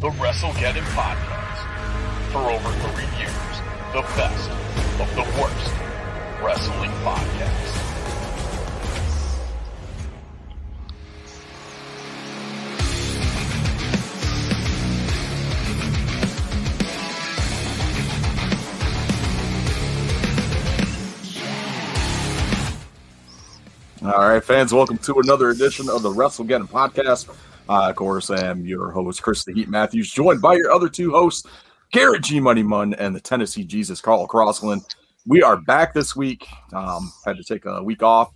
the WrestleGeddon Podcast. For over three years, the best of the worst wrestling podcast. All right, fans, welcome to another edition of the WrestleGeddon podcast. Uh, of course, I am your host, Chris the Heat Matthews, joined by your other two hosts, Garrett G Money Munn and the Tennessee Jesus, Carl Crossland. We are back this week. Um, had to take a week off,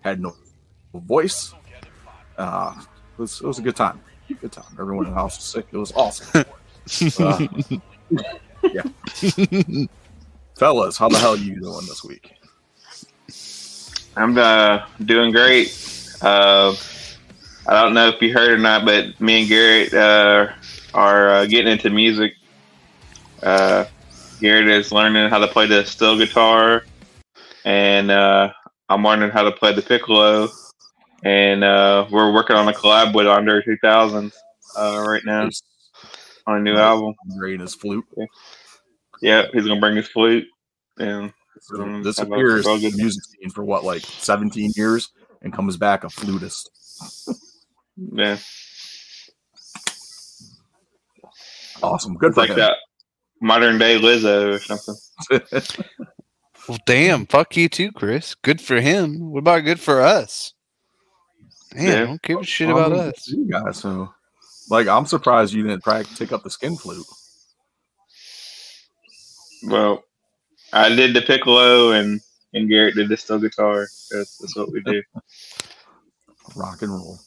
had no voice. Uh, it, was, it was a good time. Good time. Everyone in the house was sick. It was awesome. Uh, yeah. Fellas, how the hell are you doing this week? I'm uh, doing great. Uh, I don't know if you heard or not, but me and Garrett uh, are uh, getting into music. Uh, Garrett is learning how to play the steel guitar, and uh, I'm learning how to play the piccolo. And uh, we're working on a collab with Andre 2000 uh, right now on a new album. Great as flute. Yeah, he's gonna bring his flute and So from the good. music scene for what, like 17 years, and comes back a flutist. yeah, Awesome. Good it's for like him. that modern day Lizzo or something. Well, damn. Fuck you too, Chris. Good for him. What about good for us? Damn, Yeah. don't give a shit Well, about us. You guys, so like, I'm surprised you didn't practice take up the skin flute. Well, I did the piccolo and and Garrett did the steel guitar. That's, that's what we do. Rock and roll.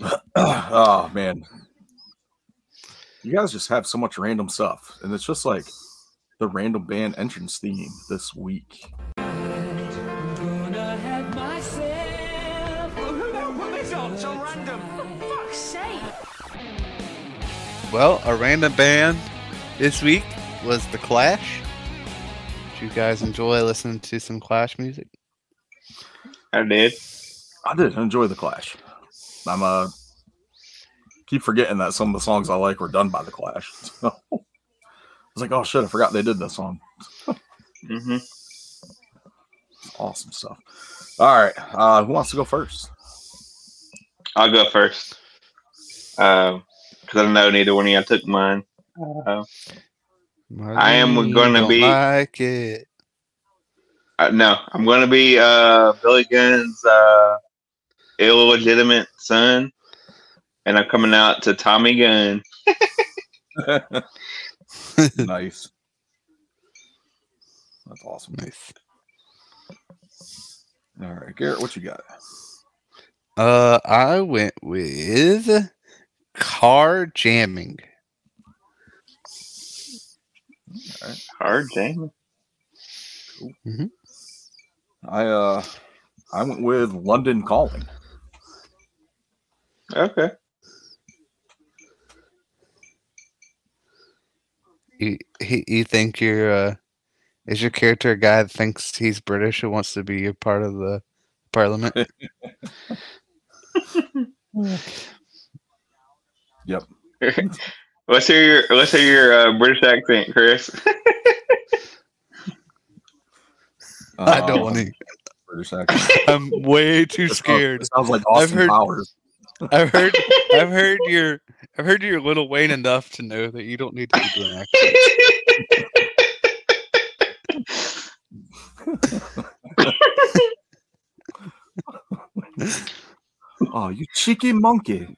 oh man, you guys just have so much random stuff, and it's just like the random band entrance theme this week. Gonna have myself. Who the hell put this on? So random. Fuck's sake. Well, a random band this week was The Clash. Did you guys enjoy listening to some Clash music? I did. I did enjoy the Clash. I'm uh keep forgetting that some of the songs I like were done by the Clash. I was like, oh shit, I forgot they did this song. hmm Awesome stuff. All right, uh, who wants to go first? I'll go first because I don't know neither one of y'all took mine. Uh, I am gonna be- like it. uh, no, I'm going to be uh, Billy Gunn's uh, illegitimate son, and I'm coming out to Tommy Gunn. nice. That's awesome. Nice. All right, Garrett, what you got? Uh, I went with car jamming. Hard Jamie. I uh, I went with London Calling. Okay. You, he, you think you're uh, is your character a guy that thinks he's British who wants to be a part of the parliament? Yep. let's hear your let's hear your uh, British accent, Chris. I don't want to. British accent. I'm way too It sounds- scared. It sounds like I've heard- Powers. I've heard I've heard your I've heard your Little Wayne enough to know that you don't need to be doing accents. Oh, you cheeky monkey!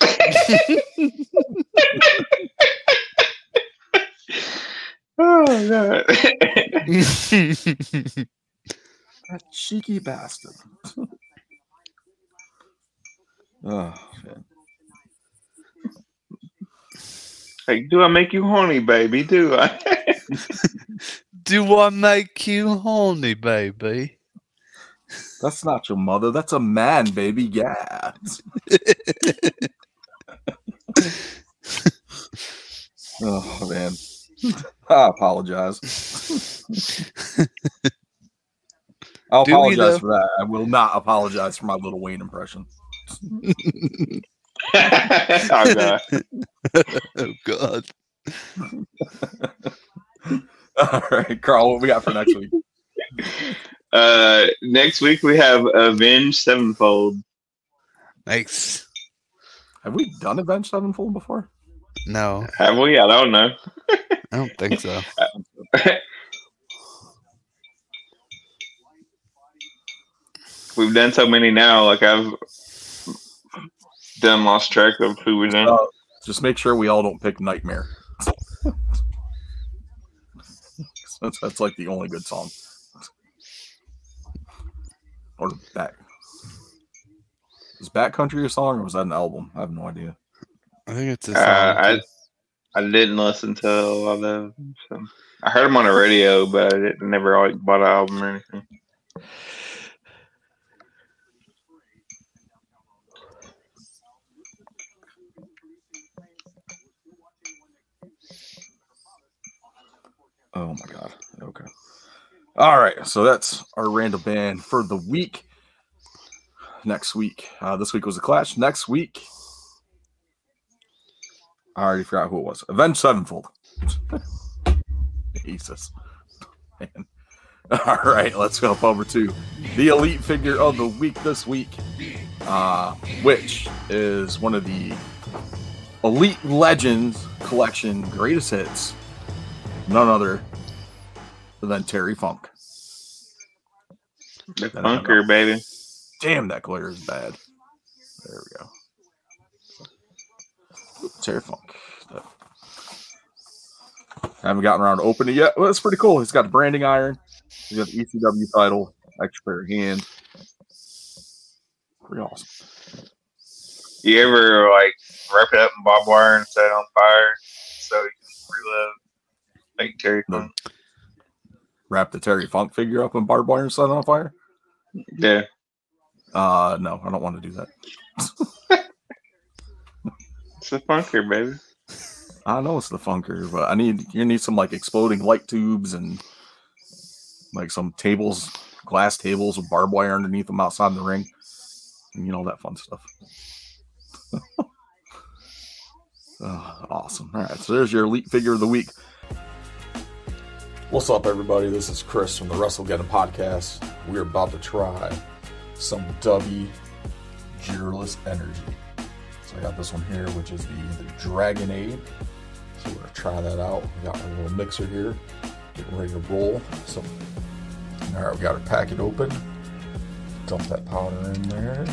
oh god. That cheeky bastard. oh man. Like, do I make you horny, baby? Do I? Do I make you horny, baby? That's not your mother. That's a man, baby. Yeah. oh man. I apologize. I'll Do apologize for that. I will not apologize for my little Wayne impression. oh god. oh God. All right, Carl, what we got for next week? Uh, next week we have Avenged Sevenfold. Nice. Have we done Avenged Sevenfold before? No, Have we? I don't know. I don't think so. We've done so many now. Like I've done lost track of who was in. Uh, Just make sure we all don't pick Nightmare. that's, that's like the only good song. Or back. Is Bat Country a song or was that an album? I have no idea. I think it's a Uh, song. I. I didn't listen to a lot of them. So. I heard them on the radio, but I didn't, never like bought an album or anything. Oh my god. Okay. All right. So that's our random band for the week. Next week. Uh, this week was a clash. Next week. I already forgot who it was. Avenged Sevenfold. Jesus. Man. All right, let's go over to the elite figure of the week this week, uh, which is one of the Elite Legends collection greatest hits none other than Terry Funk. The I funker, baby. Damn, that glare is bad. There we go. Terry Funk. I Haven't gotten around to opening it yet. Well, that's pretty cool. He's got the branding iron. He's got the ECW title, extra pair of hands. Pretty awesome. You ever like wrap it up in barbed wire and set it on fire so you can reload? Like Terry. Funk. Wrap the Terry Funk figure up in barbed wire and set it on fire. Yeah. Uh, no, I don't want to do that. It's the funker, baby. I know it's the funker, but I need you need some like exploding light tubes and like some tables, glass tables with barbed wire underneath them outside the ring. And you know that fun stuff. Oh, awesome. All right, so there's your elite figure of the week. What's up, everybody? This is Chris from the WrestleGeddon podcast. We're about to try some Dubby Gearless Energy. So I got this one here, which is the, the Dragonade. So we're gonna try that out. We got our little mixer here, getting ready to roll. So, all right, we got our packet open. Dump that powder in there.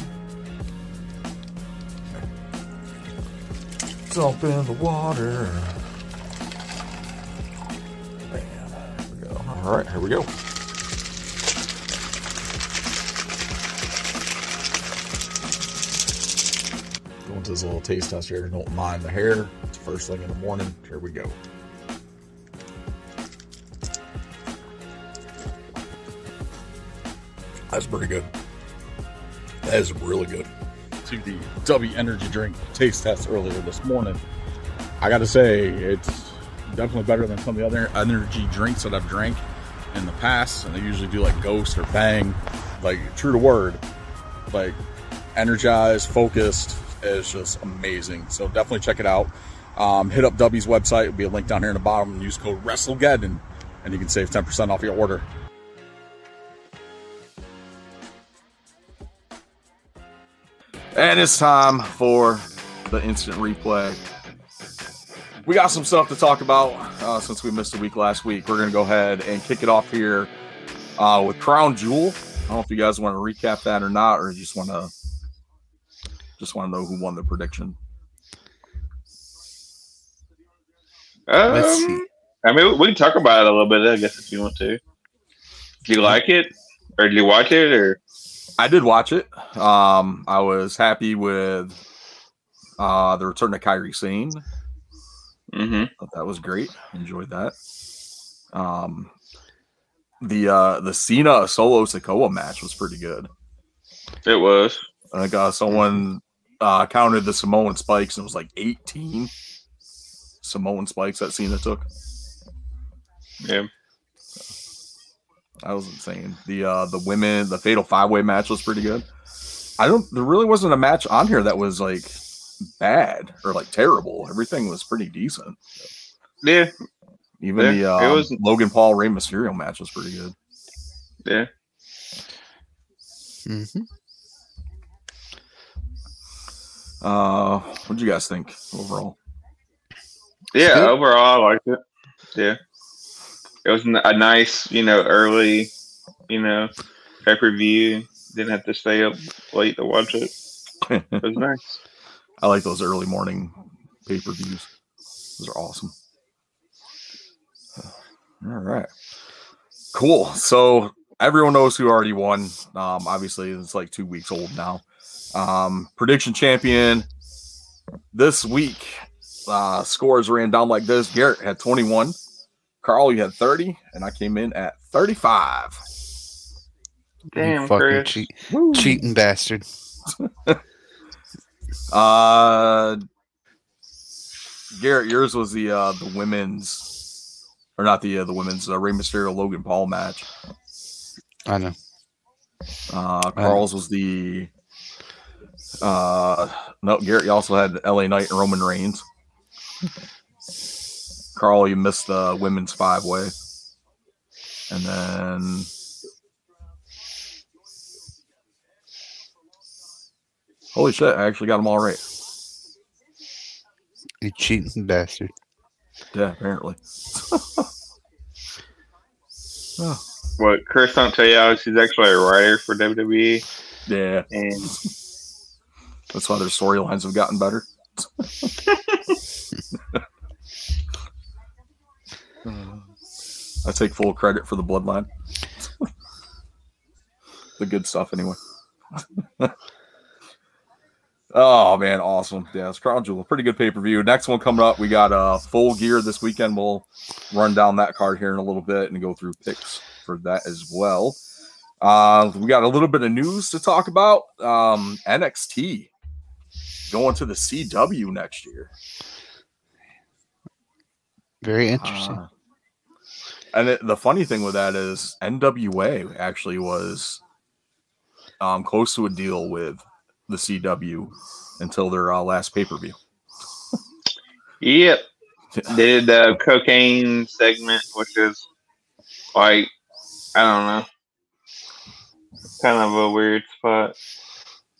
Dump in the water. All right, here we go. Going to this little taste test here. Don't mind the hair. It's first thing in the morning. Here we go. That's pretty good. That is really good. To the Dubby Energy drink taste test earlier this morning. I got to say, it's definitely better than some of the other energy drinks that I've drank in the past. And they usually do like Ghost or Bang, like true to word. Like energized, focused is just amazing. So definitely check it out. Um, hit up Dubby's website. It'll be a link down here in the bottom. Use code WrestleGeddon, and you can save 10% off your order. And it's time for the instant replay. We got some stuff to talk about uh, since we missed a week last week. We're going to go ahead and kick it off here uh, with Crown Jewel. I don't know if you guys want to recap that or not, or just want to just want to know who won the prediction. Let's Um, see. I mean, we can talk about it a little bit, I guess, if you want to. Do you like it? Or did you watch it? Or I did watch it. Um, I was happy with uh, the return of Kairi Sane. Mm-hmm. Thought that was great. Enjoyed that. Um, the uh, the Cena Solo Sikoa match was pretty good. it was. I think uh, someone uh, counted the Samoan spikes and it was like 18 Samoan spikes that Cena took. Yeah. That was insane. The uh, the women, the fatal five way match was pretty good. I don't. There really wasn't a match on here that was like bad or like terrible. Everything was pretty decent. Yeah, Even Yeah, the it um, was- Logan Paul Rey Mysterio match was pretty good. yeah. Mm-hmm. Uh, what do you guys think overall? Yeah, good. overall, I liked it. Yeah, it was a nice, you know, early, you know, pay per view. Didn't have to stay up late to watch it. It was nice. I like those early morning pay per views. Those are awesome. All right. Cool. So everyone knows who already won. Um, obviously, it's like two weeks old now. Um, prediction champion this week. Uh, scores ran down like this. Garrett had 21. Carl, you had 30, and I came in at 35. Damn, you fucking Chris. cheat, cheating bastard. Uh, Garrett, yours was the uh the women's, or not the uh, the women's uh, Rey Mysterio Logan Paul match. I know. Uh, Carl's was the. Uh, no, Garrett, you also had LA Knight and Roman Reigns. Carl, you missed the women's five way, and then. Holy shit! I actually got them all right. You cheating bastard. Yeah, apparently. oh, What Chris don't tell you, Alex, he's actually a writer for WWE, yeah, and that's why their storylines have gotten better. I take full credit for the bloodline. the good stuff, anyway. Oh man, awesome! Yeah, it's Crown Jewel, pretty good pay per view. Next one coming up, we got uh full gear this weekend. We'll run down that card here in a little bit and go through picks for that as well. Uh, we got a little bit of news to talk about. Um, NXT going to the CW next year. Very interesting. Uh, and it, the funny thing with that is NWA actually was um, close to a deal with the CW until their uh, last pay per view. yep, did the cocaine segment, which is like I don't know, kind of a weird spot.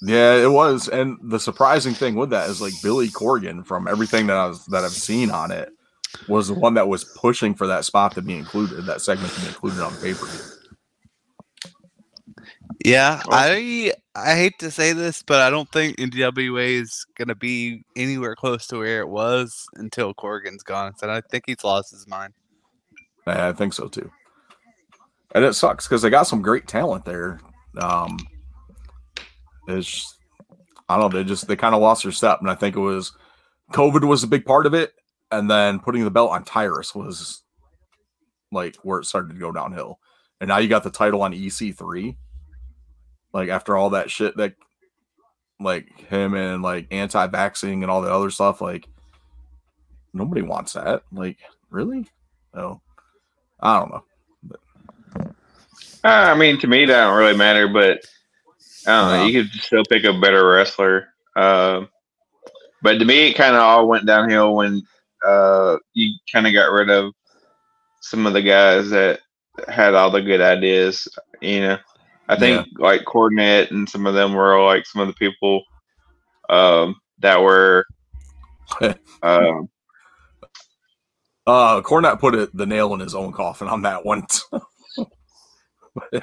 Yeah, it was. And the surprising thing with that is like Billy Corgan, from everything that I was that I've seen on it, was the one that was pushing for that spot to be included, that segment to be included on pay per view. Yeah, I I hate to say this, but I don't think NWA is gonna be anywhere close to where it was until Corgan's gone. And I think he's lost his mind. I think so too. And it sucks because they got some great talent there. Um, it's I don't know, they just they kind of lost their step, and I think it was COVID was a big part of it, and then putting the belt on Tyrus was like where it started to go downhill. And now you got the title on EC3. Like after all that shit that like him and like anti-vaxxing and all the other stuff, like nobody wants that. Like, really? No. I don't know. Uh, I mean, to me, that don't really matter, but I don't know. No. You could still pick a better wrestler. Um, but to me, it kind of all went downhill when uh, you kind of got rid of some of the guys that had all the good ideas. You know, I think like Cornette and some of them were like some of the people um, that were. um, Uh Cornette put it the nail in his own coffin on that one.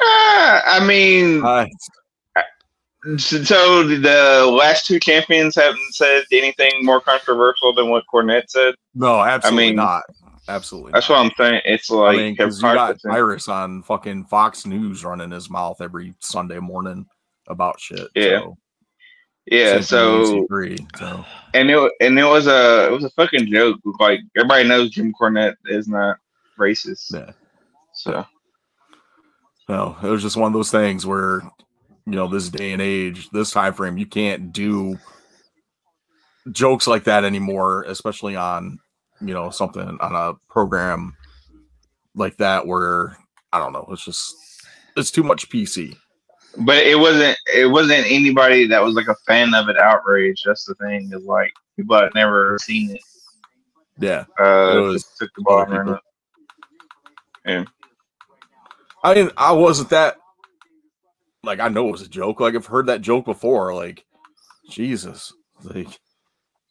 ah, I mean, Uh, So, the last two champions haven't said anything more controversial than what Cornette said. no, absolutely mean, not. Absolutely. That's not. what I'm saying. It's like I mean, because you got. Tyrus on fucking Fox News running his mouth every Sunday morning about shit. Yeah. So, yeah. So thing with EC3, so and it and it was a it was a fucking joke. Like everybody knows Jim Cornette is not racist. yeah. So No, it was just one of those things where, you know, this day and age, this time frame, you can't do jokes like that anymore, especially on, you know, something on a program like that where I don't know, it's just it's too much PC. but it wasn't it wasn't anybody that was like a fan of it outraged. That's the thing is like people had never seen it. Yeah. Uh, It was took the ball and ran up. I mean, I wasn't that like I know it was a joke. Like I've heard that joke before. Like Jesus, like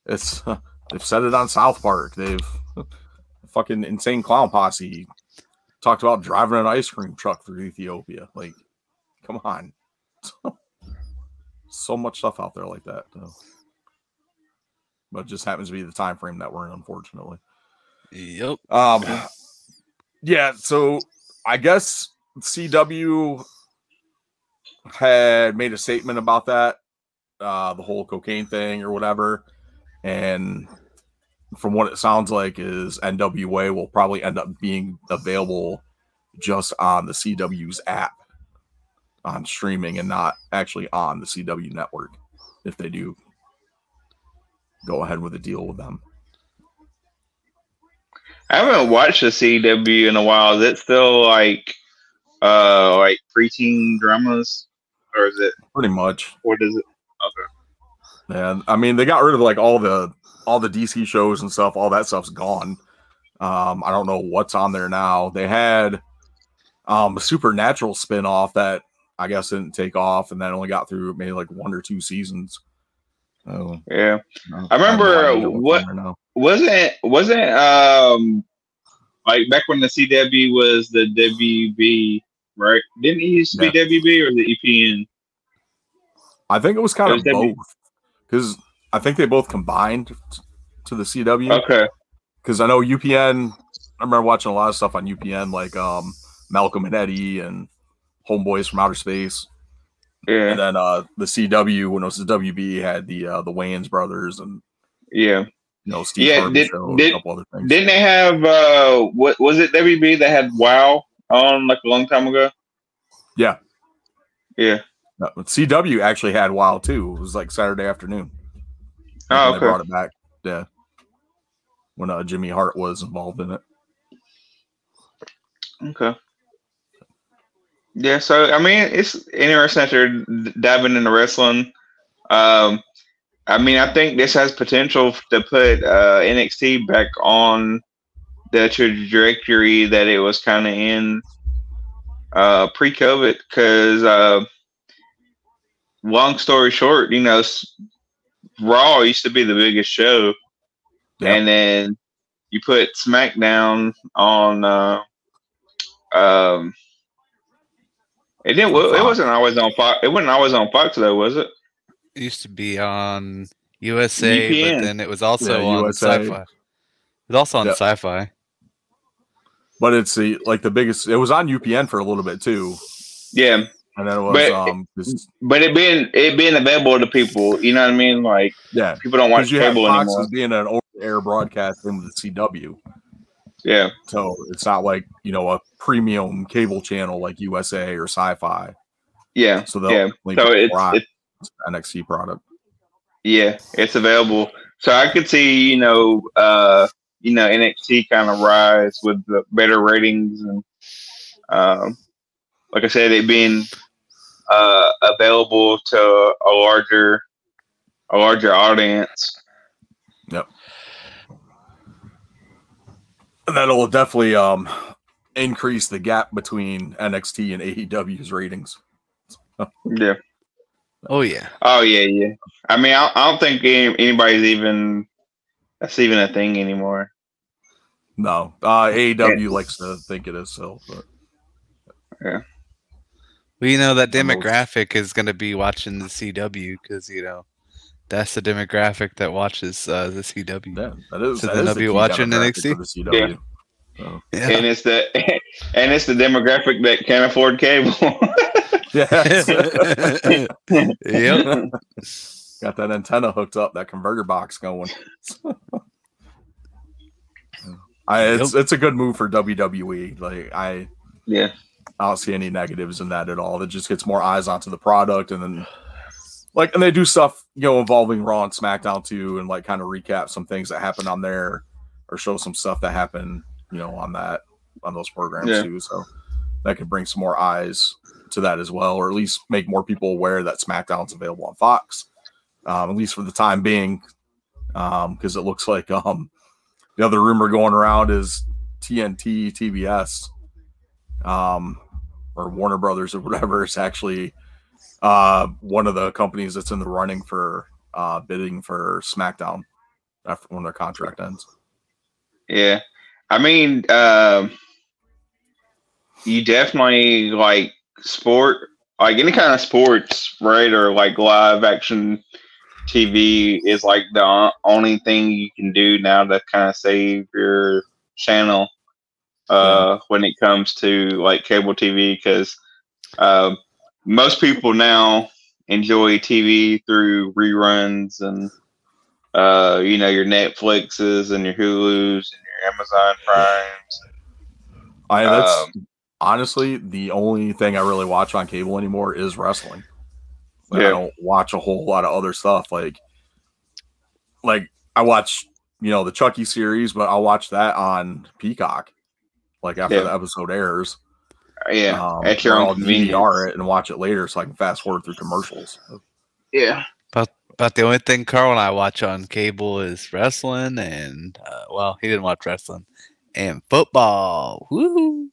it's they've said it on South Park. They've fucking insane clown posse talked about driving an ice cream truck through Ethiopia. Like, come on, so much stuff out there like that. Though. But it just happens to be the time frame that we're in, unfortunately. Yep. Um, yeah. So I guess CW had made a statement about that, uh, the whole cocaine thing or whatever, and from what it sounds like, is NWA will probably end up being available just on the CW's app on streaming and not actually on the CW network if they do go ahead with a deal with them. I haven't watched the CW in a while. Is it still like uh like preteen dramas? Or is it Pretty much. what is it? Okay. And I mean, they got rid of like all the all the DC shows and stuff. All that stuff's gone. Um, I don't know what's on there now. They had um a supernatural spin-off that I guess didn't take off and that only got through maybe like one or two seasons. Oh, Yeah. no, I remember have no idea what's what- on there now. Wasn't wasn't um like back when the CW was the WB, right? Didn't it used to Yeah. be WB or the UPN? I think it was kind It of was W- both because I think they both combined to the CW. Okay. because I know UPN. I remember watching a lot of stuff on UPN, like um, Malcolm and Eddie and Homeboys from Outer Space, Yeah. and then uh, the CW when it was the WB had the uh, the Wayans brothers and Yeah. you know Steve Yeah, Harvey did, show, did, a couple other things. didn't they have uh what was it WB that had WoW on like a long time ago? Yeah. Yeah. No, CW actually had WoW too. It was like Saturday afternoon. Oh, okay. They brought it back. Yeah, when uh, Jimmy Hart was involved in it. Okay. Yeah, so I mean, it's interesting that they're diving into wrestling. Um, I mean, I think this has potential to put uh, NXT back on the trajectory that it was kind of in uh, pre-COVID. Because, uh, long story short, you know, Raw used to be the biggest show, Yeah. and then you put SmackDown on. Uh, um, it didn't. On It wasn't always on Fox. It wasn't always on Fox though, was it? It used to be on USA, UPN. but then it was also Yeah, on USA. Sci-Fi. It was also on Yep. Sci-Fi. But it's the like the biggest. It was on UPN for a little bit too, Yeah, and then it was But- um, but it being it being available to people, you know what I mean? Like yeah, people don't watch you have cable Fox anymore. as being an over-air broadcast in the CW, Yeah, so it's not like you know a premium cable channel like USA or Sci-Fi. yeah, So they'll yeah. link So it it's, it's NXT product. yeah, it's available. So I could see you know uh you know NXT kind of rise with the better ratings and um like I said, it being uh available to a larger a larger audience. Yep. And that'll definitely um increase the gap between NXT and AEW's ratings. Yeah. Oh yeah. Oh yeah, yeah. I mean, I, I don't think any, anybody's even that's even a thing anymore. No, uh, AEW likes to think it is so, but Well, you know that demographic is going to be watching the CW because you know that's the demographic that watches uh, the CW. yeah, that is. So that then is they'll the be key watching NXT? for the CW. So, Yeah. And it's the and it's the demographic that can't afford cable. yeah, yep. got that antenna hooked up, that converter box going. I, it's it's a good move for WWE. Like I, yeah. I don't see any negatives in that at all. It just gets more eyes onto the product, and then like, and they do stuff you know involving Raw and SmackDown too, and like kind of recap some things that happened on there, or show some stuff that happened you know on that on those programs Yeah. too. So that could bring some more eyes to that as well, or at least make more people aware that SmackDown's available on Fox, um, at least for the time being, Um, because it looks like um, the other rumor going around is TNT, TBS, um, or Warner Brothers or whatever is actually uh, one of the companies that's in the running for uh, bidding for SmackDown after when their contract ends. Yeah, I mean, um, you definitely like sport, like any kind of sports, right? Or like live action TV is like the only thing you can do now to kind of save your channel uh, when it comes to like cable TV because uh, most people now enjoy TV through reruns and uh, you know your Netflixes and your Hulu's and your Amazon Primes. I that's Um, honestly the only thing I really watch on cable anymore is wrestling. Like, Yeah. I don't watch a whole lot of other stuff. Like, like I watch, you know, the Chucky series, but I'll watch that on Peacock. Like after Yeah. the episode airs, Yeah, um, at your own I'll convenience. DVR it and watch it later, so I can fast forward through commercials. Yeah, but the only thing Carl and I watch on cable is wrestling, and uh, well, he didn't watch wrestling and football. Woo!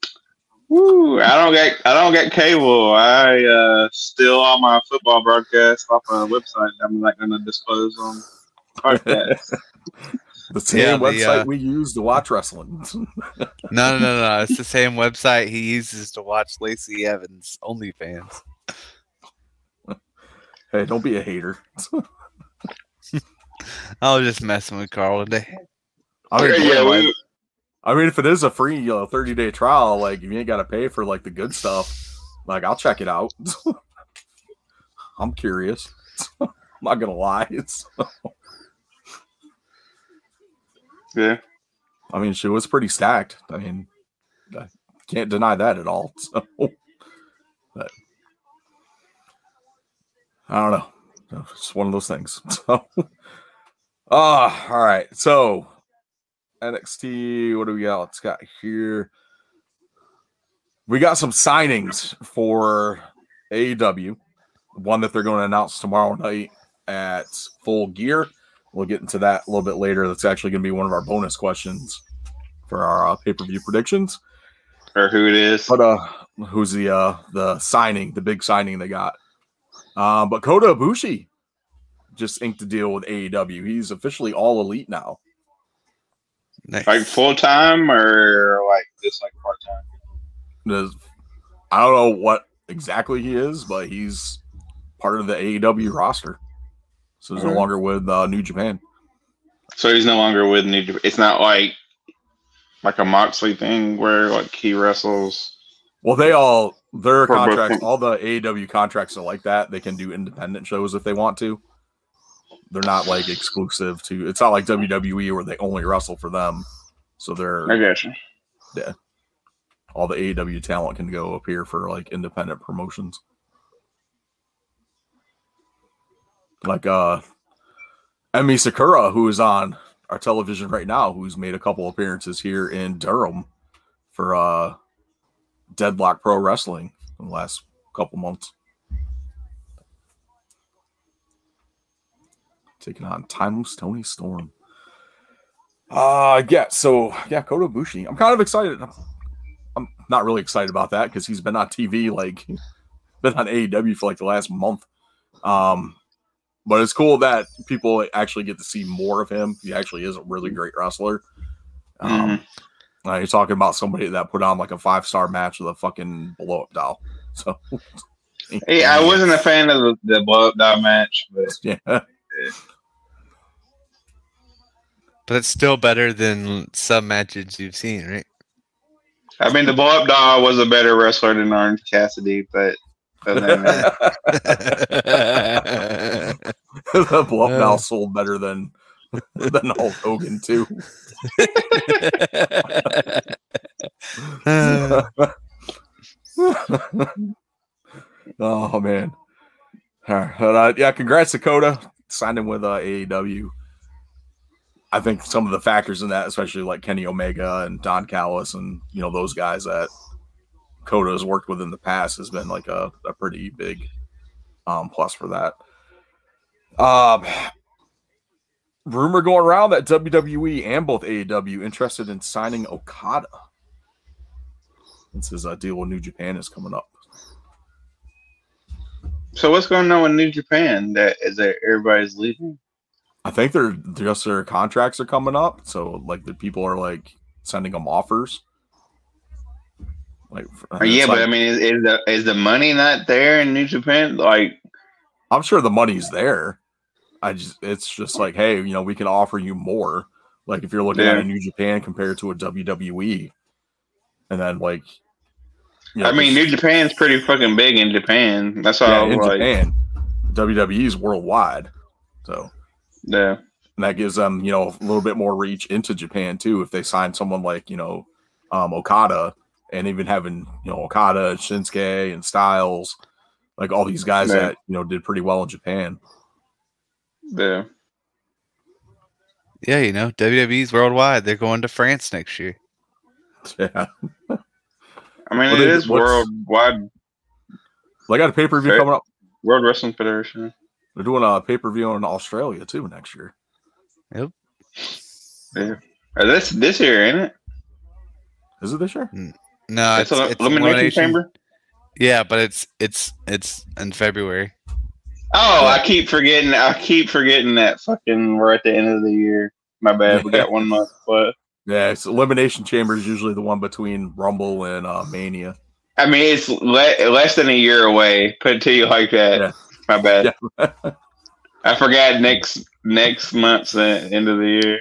Woo, I don't get I don't get cable. I uh, steal all my football broadcasts off a website. I'm not going to disclose on podcast. The same Yeah, the, website uh, we use to watch wrestling. No, no, no, no. It's the same website he uses to watch Lacey Evans OnlyFans. hey, don't be a hater. I was just messing with Carl today. I mean, yeah, yeah, we, I mean, if it is a free, you know, 30 day trial, like if you ain't got to pay for like the good stuff, like I'll check it out. I'm curious. I'm not gonna lie. It's, yeah. I mean, she was pretty stacked. I mean, I can't deny that at all. So, but I don't know. It's one of those things. So, ah, all right. So NXT, what do we got? It's got here. We got some signings for AEW. One that they're going to announce tomorrow night at Full Gear. We'll get into that a little bit later. That's actually going to be one of our bonus questions for our uh, pay per view predictions. Or who it is. But uh, who's the uh the signing, the big signing they got? Uh, but Kota Ibushi just inked a deal with AEW. He's officially all elite now. Nice. Like full time or like just like part time? I don't know what exactly he is, but he's part of the AEW roster. So he's no Mhm. longer with uh, New Japan. So he's no longer with New Japan. It's not like like a Moxley thing where like he wrestles. Well, they all their For both contracts, teams. all the AEW contracts are like that. They can do independent shows if they want to. They're not like exclusive to. It's not like WWE where they only wrestle for them. So they're I guess. Yeah. All the AEW talent can go up here for like independent promotions. Like uh Emi Sakura, who is on our television right now, who's made a couple appearances here in Durham for uh Deadlock Pro Wrestling in the last couple months. Taking on Timeless Toni Storm. Uh yeah, so yeah, Kota Ibushi. I'm kind of excited. I'm not really excited about that because he's been on TV like been on AEW for like the last month. Um, but it's cool that people actually get to see more of him. He actually is a really great wrestler. Um, uh, you're talking about somebody that put on like a five star match with a fucking blow up doll. So Hey, I wasn't a fan of the, the blow up doll match, but yeah, But it's still better than some matches you've seen, right? I mean the blow up doll was a better wrestler than Orange Cassidy, but other than that, the blow up Uh. sold better than than Hulk Hogan too. oh man. All right. But, uh, yeah, congrats Dakota signing with uh, AEW. I think some of the factors in that, especially like Kenny Omega and Don Callis and you know those guys that Kota has worked with in the past has been like a, a pretty big um, plus for that. Um, rumor going around that WWE and both AEW interested in signing Okada. Since his uh, deal with New Japan is coming up. So what's going on with New Japan? That is that everybody's leaving. I think they're just their contracts are coming up, so like the people are like sending them offers. Like, Uh, yeah, but like- I mean, is, is the is the money not there in New Japan? Like, I'm sure the money's there. I just it's just like, hey, you know, we can offer you more. Like if you're looking at a New Japan compared to a WWE, and then like, you I mean, New Japan's pretty fucking big in Japan. That's yeah, all. in like, Japan, WWE's worldwide, so yeah, and that gives them you know a little bit more reach into Japan too. If they sign someone like you know um, Okada, and even having you know Okada, Shinsuke, and Styles, like all these guys Right. that you know did pretty well in Japan. yeah. Yeah, you know, WWE's worldwide. They're going to France next year. Yeah, I mean, What it is- is worldwide. well, I got a pay per view coming up. World Wrestling Federation. They're doing a pay per view in Australia too next year. Yep. Yeah. Uh, this this year, ain't it? Is it this year? No, It's, it's, a it's elimination, elimination- chamber. Yeah, but it's it's it's in February. Oh, I keep forgetting. I keep forgetting that fucking we're at the end of the year. My bad. We got one month, but Yeah, it's elimination chamber is usually the one between Rumble and uh, Mania. I mean it's le- less than a year away. Put it to you like that. Yeah. My bad. Yeah. I forgot next next month's end of the year.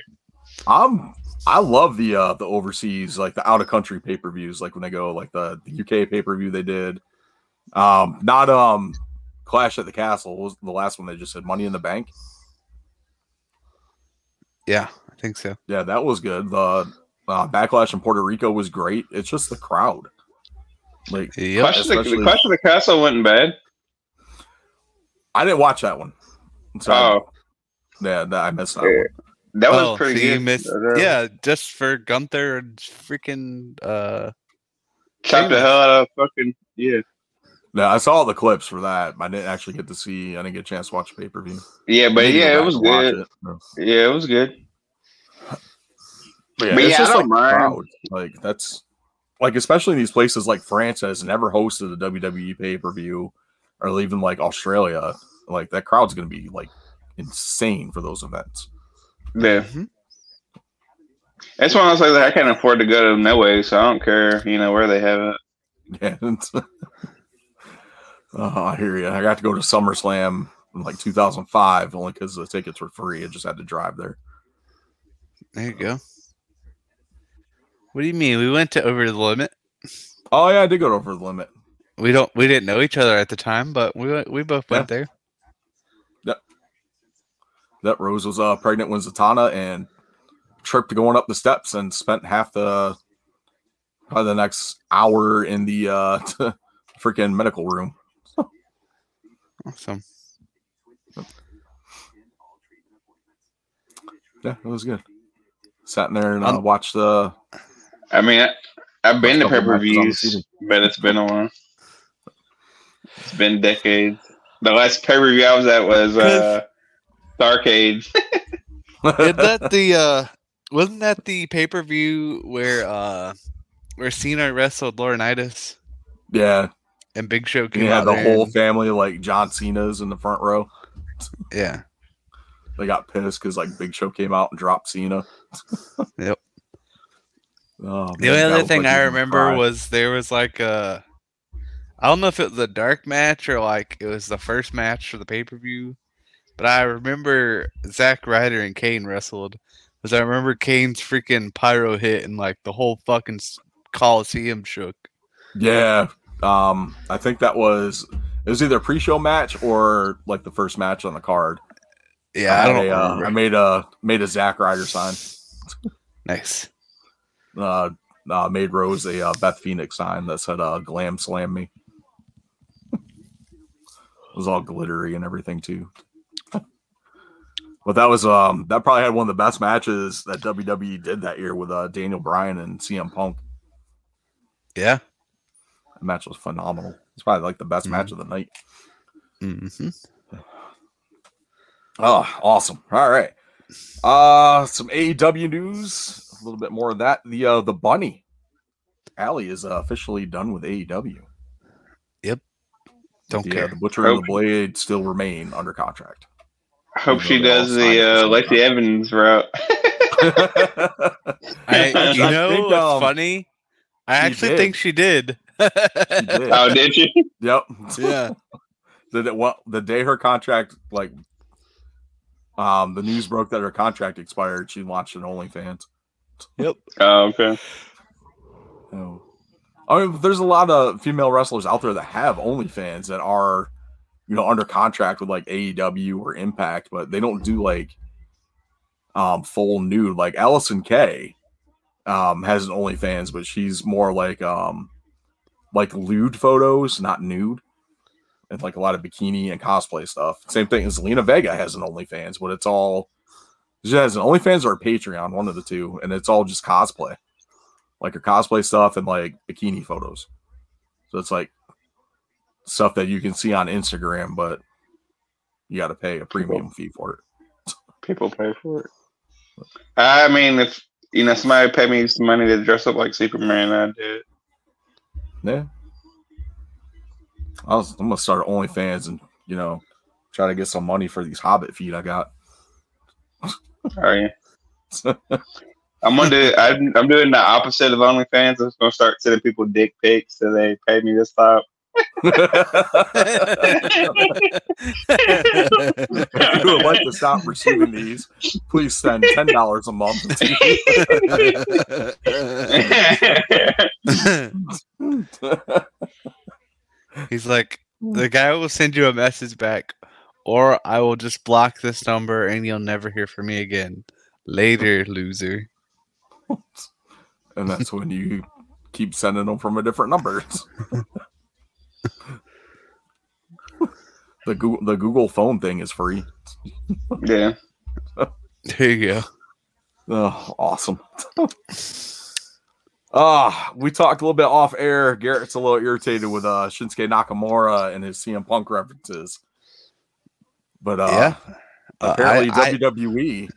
I'm I love the uh the overseas like the out of country pay per views like when they go like the, the UK pay per view they did. Um, not um Clash at the Castle was the last one they just said Money in the Bank. Yeah, I think so. Yeah, that was good. The uh, Backlash in Puerto Rico was great. It's just the crowd. Like Yep. Clash, of the, the Clash of the Castle wasn't bad. I didn't watch that one. So Oh, yeah, I missed that Yeah. one. That was oh, pretty so good. missed- Uh, yeah, just for Gunther and freaking uh Chopped the hell out of fucking yeah. Yeah, I saw the clips for that. I didn't actually get to see. I didn't get a chance to watch pay per view. Yeah, but yeah, it was good. Yeah, it was good. But yeah, But it's yeah, just like mind. crowd. Like that's like especially in these places like France has never hosted a WWE pay per view, or even like Australia. Like that crowd's gonna be like insane for those events. Yeah. Mm-hmm. That's one of those things that I can't afford to go to no way, so I don't care, you know, where they have it. Yeah. oh, I hear you. I got to go to SummerSlam in like 2005 only because the tickets were free. I just had to drive there. there you go. What do you mean? We went to over the limit. Oh yeah, I did go over the limit. We don't we didn't know each other at the time, but we went, we both went there. That Rose was uh, pregnant when Zatanna and tripped going up the steps and spent half the probably the next hour in the uh freaking medical room. Awesome. Yeah, it was good. Sat in there and uh, Um, watched the I mean, I, I've been to Couple pay per matches on the views, but it's been a while. It's been decades. The last pay per view I was at was uh, Starcade. Is that the uh wasn't that the pay per view where uh where Cena wrestled Laurinaitis yeah, and Big Show came you had out the there whole and- family like John Cena's in the front row. yeah. They got pissed because like Big Show came out and dropped Cena. Yep. Oh, The man, only other thing like I remember cry. was there was like a I don't know if it was a dark match or like it was the first match for the pay per view, but I remember Zack Ryder and Kane wrestled. Because I remember Kane's freaking pyro hit and like the whole fucking Coliseum shook. Yeah. Um, I think that was it was either a pre-show match or like the first match on the card. Yeah, I, had don't a, uh. I made a made a Zack Ryder sign. nice. Uh, uh made Rose a uh, Beth Phoenix sign that said uh glam slam me. it was all glittery and everything too. But that was um that probably had one of the best matches that WWE did that year with uh Daniel Bryan and CM Punk. Yeah. The match was phenomenal. It's probably like the best Mhm. match of the night. hmm Oh, awesome. All right. Uh some AEW news. A little bit more of that. The uh the bunny. Allie is uh, officially done with AEW. Yep. Don't The, uh, care. the Butcher and the Blade still remain under contract. Hope she though they all does the for uh, some Lacey. Evans route. I, you I know think, what's um, funny? I actually did. think she did. She did. oh, did you? Yep. yeah. the, well, the day her contract like um the news broke that her contract expired, she launched an OnlyFans. Yep. Oh, okay. Oh. I mean, there's a lot of female wrestlers out there that have OnlyFans that are, you know, under contract with like AEW or Impact, but they don't do like um full nude. Like Allysin Kay um has an OnlyFans, but she's more like um like lewd photos, not nude. And like a lot of bikini and cosplay stuff. Same thing as Lena Vega has an OnlyFans, but it's all she has an OnlyFans or a Patreon, one of the two, and it's all just cosplay like her cosplay stuff and like bikini photos. So it's like stuff that you can see on Instagram, but you got to pay a premium fee for it. People pay for it. I mean, if you know somebody paid me some money to dress up like Superman, I'd do it. Yeah. I was, I'm gonna start OnlyFans and you know try to get some money for these Hobbit feet I got. Oh, Are you? I'm gonna do. I'm, I'm doing the opposite of OnlyFans. I'm just gonna start sending people dick pics so they pay me to stop. If you would like to stop receiving these, please send ten dollars a month. He's like, the guy will send you a message back, or I will just block this number and you'll never hear from me again. Later, loser. and that's when you keep sending them from a different number. The Google the Google phone thing is free. yeah. There you go. Oh, awesome. Ah, we talked a little bit off air. Garrett's a little irritated with uh Shinsuke Nakamura and his CM Punk references. But uh yeah. Uh, apparently I- I- WWE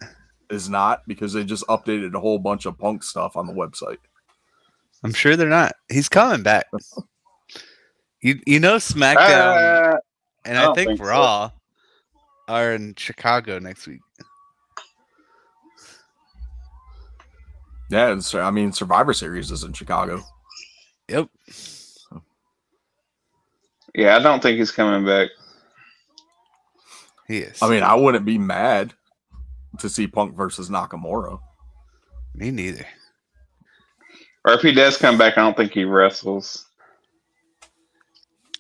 is not because they just updated a whole bunch of punk stuff on the website. I'm sure they're not. He's coming back. You you know SmackDown Uh, and I I, don't think, think so. Raw are in Chicago next week. Yeah, it's, I mean Survivor Series is in Chicago. Yep. yeah, I don't think he's coming back. He is. I mean, I wouldn't be mad to see Punk versus Nakamura. me neither. Or if he does come back, I don't think he wrestles.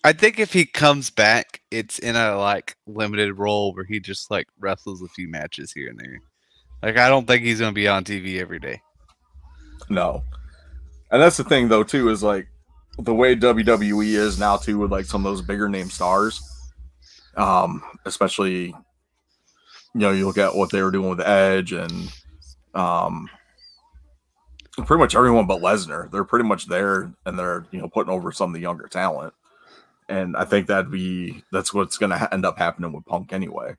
I think if he comes back, it's in a like limited role where he just like wrestles a few matches here and there. Like I don't think he's gonna be on TV every day. No. And that's the thing though too is like the way WWE is now too with like some of those bigger name stars. Um especially you know, you look at what they were doing with Edge and um pretty much everyone but Lesnar. They're pretty much there and they're, you know, putting over some of the younger talent. And I think that'd be that's what's going to end up happening with Punk anyway.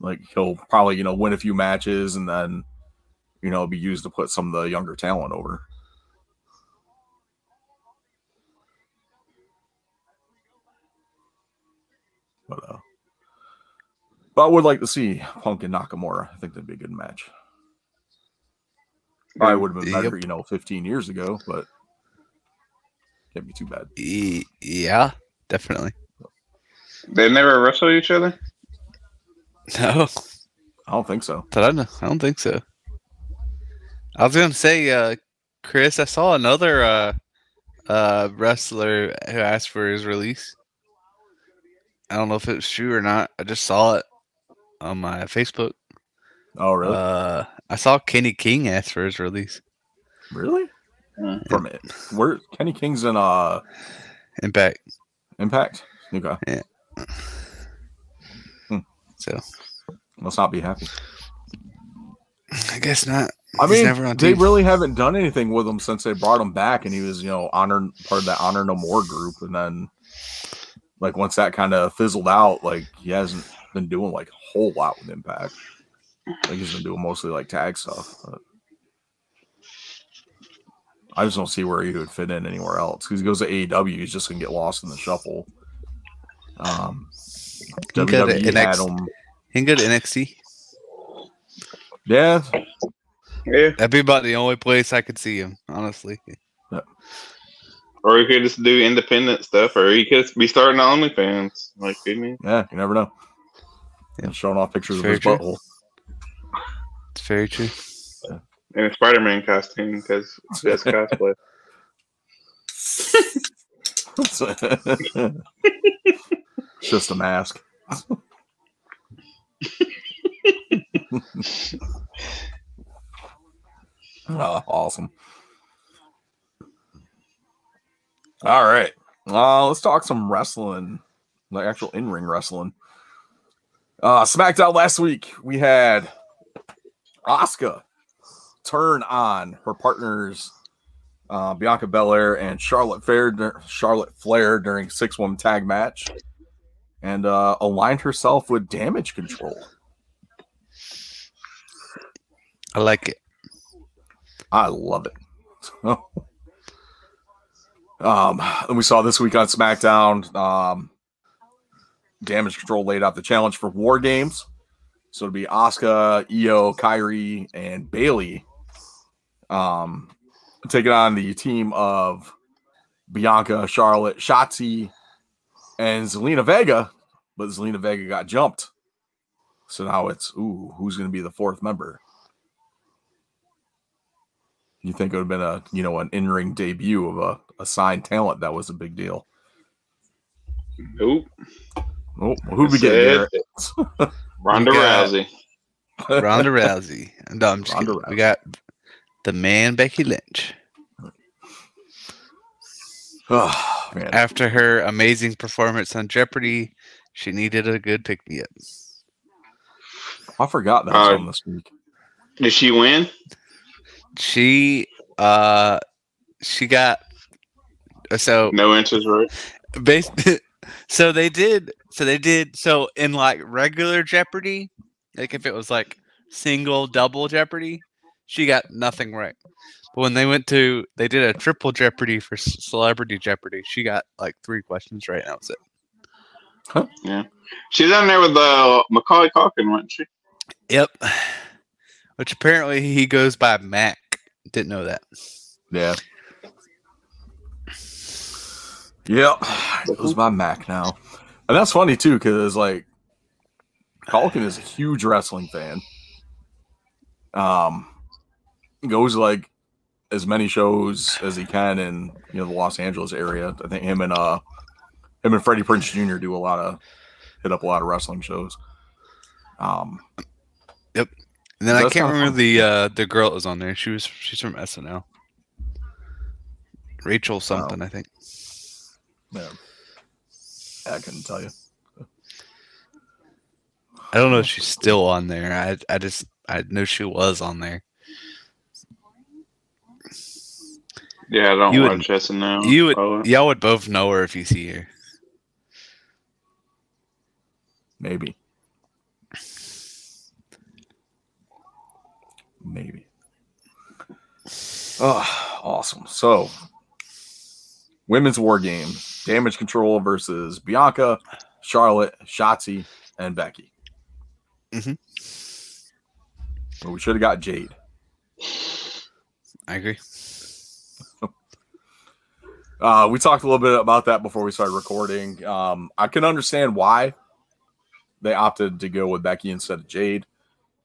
Like he'll probably, you know, win a few matches and then you know, be used to put some of the younger talent over. But uh but I would like to see Punk and Nakamura. I think that'd be a good match. Probably would have been better, Yep. you know, 15 years ago, but can't be too bad. Yeah, definitely. They never wrestle each other. No, I don't think so. that I know. I don't think so. I was gonna say, uh, Chris, I saw another uh, uh, wrestler who asked for his release. I don't know if it was true or not. I just saw it on my Facebook. Oh, really? Uh, I saw Kenny King ask for his release. really? From it. Where Kenny King's in uh Impact. Impact? Okay. Hmm. So Must not be happy. I guess not. I He's mean, never on they really haven't done anything with him since they brought him back, and he was, you know, honor part of that honor no more group, and then like once that kind of fizzled out, like he hasn't been doing like a whole lot with Impact. Like he's been doing mostly like tag stuff. But I just don't see where he would fit in anywhere else because he goes to AEW, he's just gonna get lost in the shuffle. Um, He go to WWE had NXT. him. He can go to NXT. Yeah, Yeah. That'd be about the only place I could see him, honestly. Or he could just do independent stuff, or he could be starting OnlyFans. Like, couldn't yeah, you never know. Yeah. Showing off pictures of his true. butthole. It's very true. In a Spider Man costume because that's cosplay. it's just a mask. oh, awesome. All right. Uh, let's talk some wrestling, like actual in ring wrestling. Uh, SmackDown last week, we had Asuka turn on her partners uh, Bianca Belair and Charlotte Flair, Charlotte Flair during six woman tag match, and uh, aligned herself with Damage Control. I like it. I love it. um, and we saw this week on SmackDown. Um, Damage Control laid out the challenge for War Games. So it'd be Asuka, Io, Kairi, and Bayley. Um, taking on the team of Bianca, Charlotte, Shotzi, and Zelina Vega. But Zelina Vega got jumped. So now it's ooh, who's going to be the fourth member? You think it would have been a you know an in ring debut of a, a signed talent that was a big deal. Nope. Oh, who'd we get here? Ronda Rousey. Ronda Rousey. No, I'm just Ronda kidding. We got the man Becky Lynch. Oh, man. After her amazing performance on Jeopardy, she needed a good pick me up. I forgot that was Uh, on this week. Did she win? She uh she got so No answers right. based so they did so they did so in like regular jeopardy like if it was like single double jeopardy she got nothing right but when they went to they did a triple jeopardy for celebrity jeopardy she got like three questions right and that was it She was on there with uh, Macaulay Culkin, wasn't she? yep which apparently he goes by mac didn't know that Yeah. Yep. It was my Mac now. And that's funny too, because like Culkin is a huge wrestling fan. Um goes like as many shows as he can in you know the Los Angeles area. I think him and uh him and Freddie Prinze Jr. do a lot of hit up a lot of wrestling shows. Um Yep. and then i can't remember fun. the uh the girl that was on there she was she's from snl rachel something i think yeah. I couldn't tell you. I don't know if she's still on there. I I just I know she was on there. Yeah, I don't You watch SNL. You would Oh, y'all would both know her if you see her. Maybe. Maybe. Oh, awesome. So, women's war game damage control versus Bianca, Charlotte, Shotzi, and Becky. Mm-hmm. Well, we should have got Jade. I agree. Uh, we talked a little bit about that before we started recording. Um, I can understand why they opted to go with Becky instead of Jade.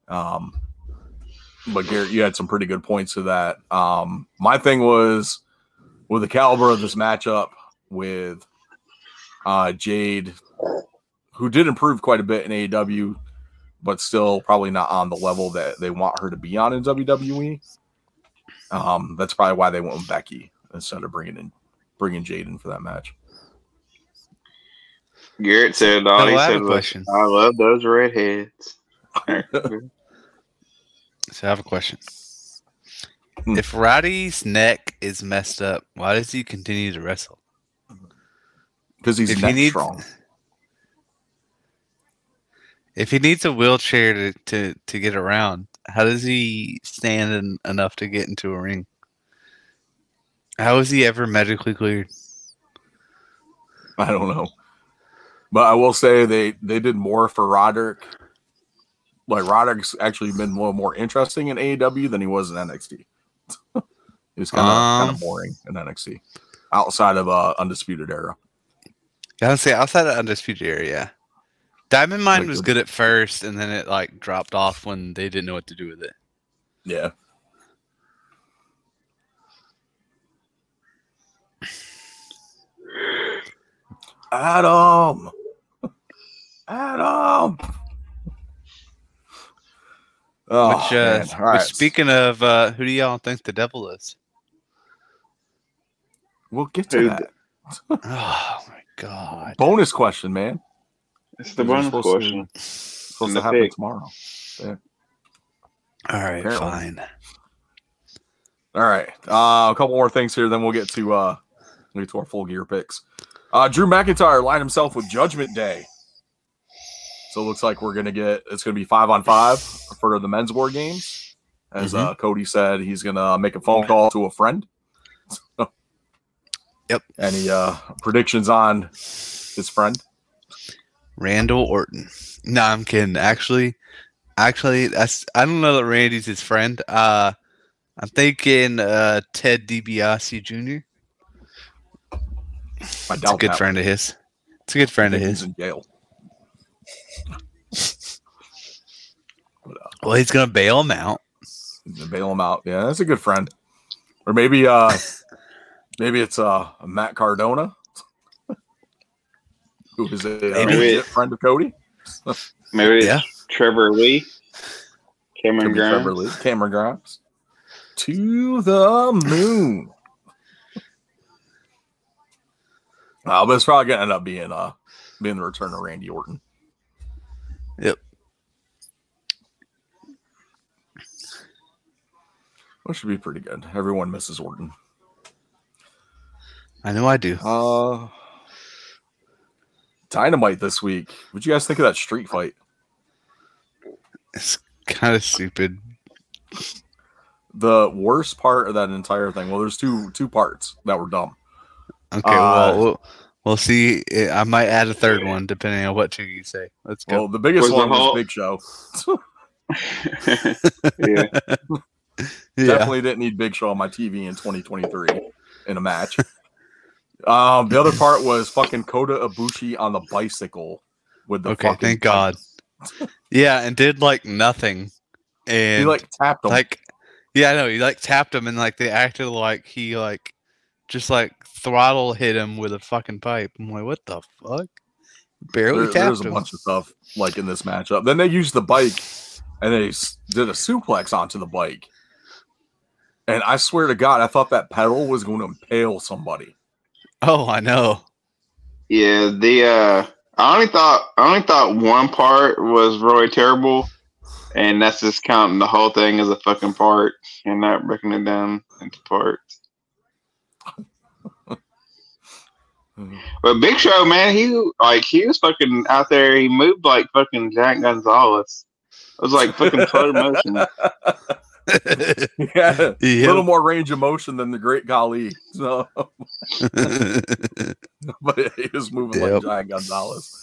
Um, but Garrett, you had some pretty good points to that. Um, my thing was with the caliber of this matchup with uh, Jade, who did improve quite a bit in AEW, but still probably not on the level that they want her to be on in WWE. Um, that's probably why they went with Becky instead of bringing in bringing Jade in for that match. Garrett said all Oh, he said was, question. "I love those redheads." So I have a question. Hmm. If Roddy's neck is messed up, why does he continue to wrestle? because he's If he needs- strong. If he needs a wheelchair to, to, to get around, how does he stand en- enough to get into a ring? How is he ever medically cleared? I don't know, but I will say they they did more for Roderick. Like Roderick's actually been a little more interesting in AEW than he was in NXT. he was kind of kind Um. of boring in NXT outside of uh, Undisputed Era. I would say outside of Undisputed Era, yeah. Diamond Mine Like was the- good at first, and then it like dropped off when they didn't know what to do with it. Yeah. Adam. Adam. Oh, which, uh, man. All right. which speaking of, uh, who do y'all think the devil is? we'll get to Who- that. Oh my god! Bonus question, man. It's the You're bonus supposed to- question. Supposed to happen pick. tomorrow. Yeah. All right, Apparently. fine. All right. Uh, a couple more things here, then we'll get to uh we'll get to our full gear picks. Uh Drew McIntyre lined himself with Judgment Day. So it looks like we're gonna get it's gonna be five on five for the men's war games. As uh Cody said, he's gonna make a phone call to a friend. Yep. Any uh predictions on his friend? Randall Orton. No, I'm kidding. Actually, actually, that's I don't know that Randy's his friend. Uh, I'm thinking uh, Ted DiBiase Jr. It's a good friend of his. It's a good friend of He's his. in jail. Well, he's gonna bail him out. bail him out. Yeah, that's a good friend. Or maybe uh maybe it's uh Matt Cardona, who is a, a Maybe. friend of Cody. Maybe it's Yeah. Trevor Lee, Cameron Could be Trevor Lee, Cameron Grimes. To the moon. Uh, but it's probably gonna end up being uh being the return of Randy Orton. Yep. Which should be pretty good. Everyone misses Orton. I know I do. Uh Dynamite this week. What'd you guys think of that street fight? It's kind of stupid. The worst part of that entire thing. Well, there's two two parts that were dumb. Okay, Uh, well, we'll we'll see. I might add a third one depending on what two you say. Let's go. Well, the biggest Was the one was Big Show. yeah. yeah. Definitely didn't need Big Show on my TV in 2023 in a match. Um, the other part was fucking Kota Ibushi on the bicycle with the Okay, fucking thank God. Yeah, and did like nothing. And He like tapped him. like yeah i know he like tapped him and like they acted like he like just like throttle hit him with a fucking pipe i'm like what the fuck barely tapped him. There- there's a him bunch of stuff like in this matchup. Then they used the bike and they s- did a suplex onto the bike. And I swear to God, I thought that pedal was going to impale somebody. Oh i know Yeah, the uh I only thought I only thought one part was really terrible, and that's just counting the whole thing as a fucking part and not breaking it down into parts. But Big Show, man, he like he was fucking out there. He moved like fucking Jack Gonzalez. It was like fucking slow motion. yeah, a little more range of motion than the Great Khali. So, but he was moving Yep. like Giant Gonzalez.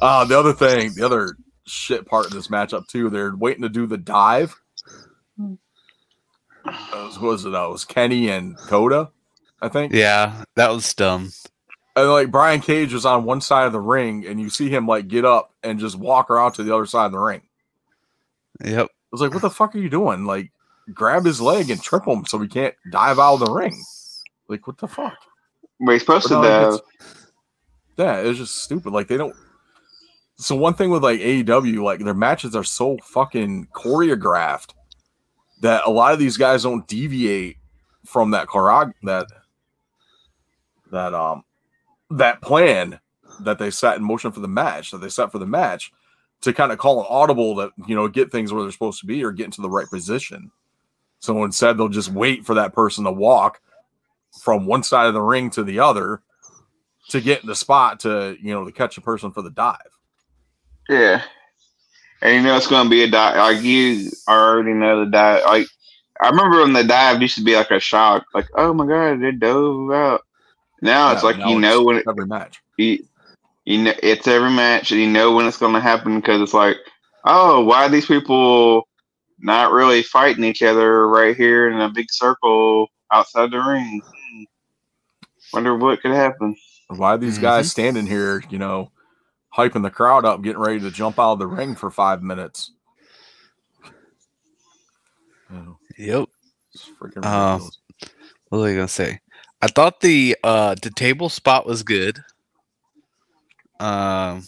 Uh, the other thing, the other shit part of this matchup too, they're waiting to do the dive. Who was it? That was Kenny and Kota, I think. yeah that was dumb And like Brian Cage was on one side of the ring, and you see him like get up and just walk around to the other side of the ring. yep was like, "What the fuck are you doing?" Like, grab his leg and trip him so he can't dive out of the ring. Like, what the fuck? He's supposed to dive. it's- Yeah, it's just stupid. Like they don't. So one thing with like AEW, like their matches are so fucking choreographed that a lot of these guys don't deviate from that chorog that that um that plan that they set in motion for the match that they set for the match to kind of call an audible that you know get things where they're supposed to be or get into the right position. So instead, they'll just wait for that person to walk from one side of the ring to the other to get in the spot to you know to catch a person for the dive. Yeah. And you know it's going to be a dive. Like you already know the dive. Like I remember when the dive used to be like a shock. Like, oh my god, they dove out. Now it's like you know when it, every match. you, you know it's every match. And you know when it's going to happen because it's like, oh, why are these people not really fighting each other right here in a big circle outside the ring? Hmm. Wonder what could happen. Why are these guys standing here, you know, hyping the crowd up, getting ready to jump out of the ring for five minutes? You know, Yep. it's freaking Um. What was I gonna say? I thought the uh the table spot was good. Um,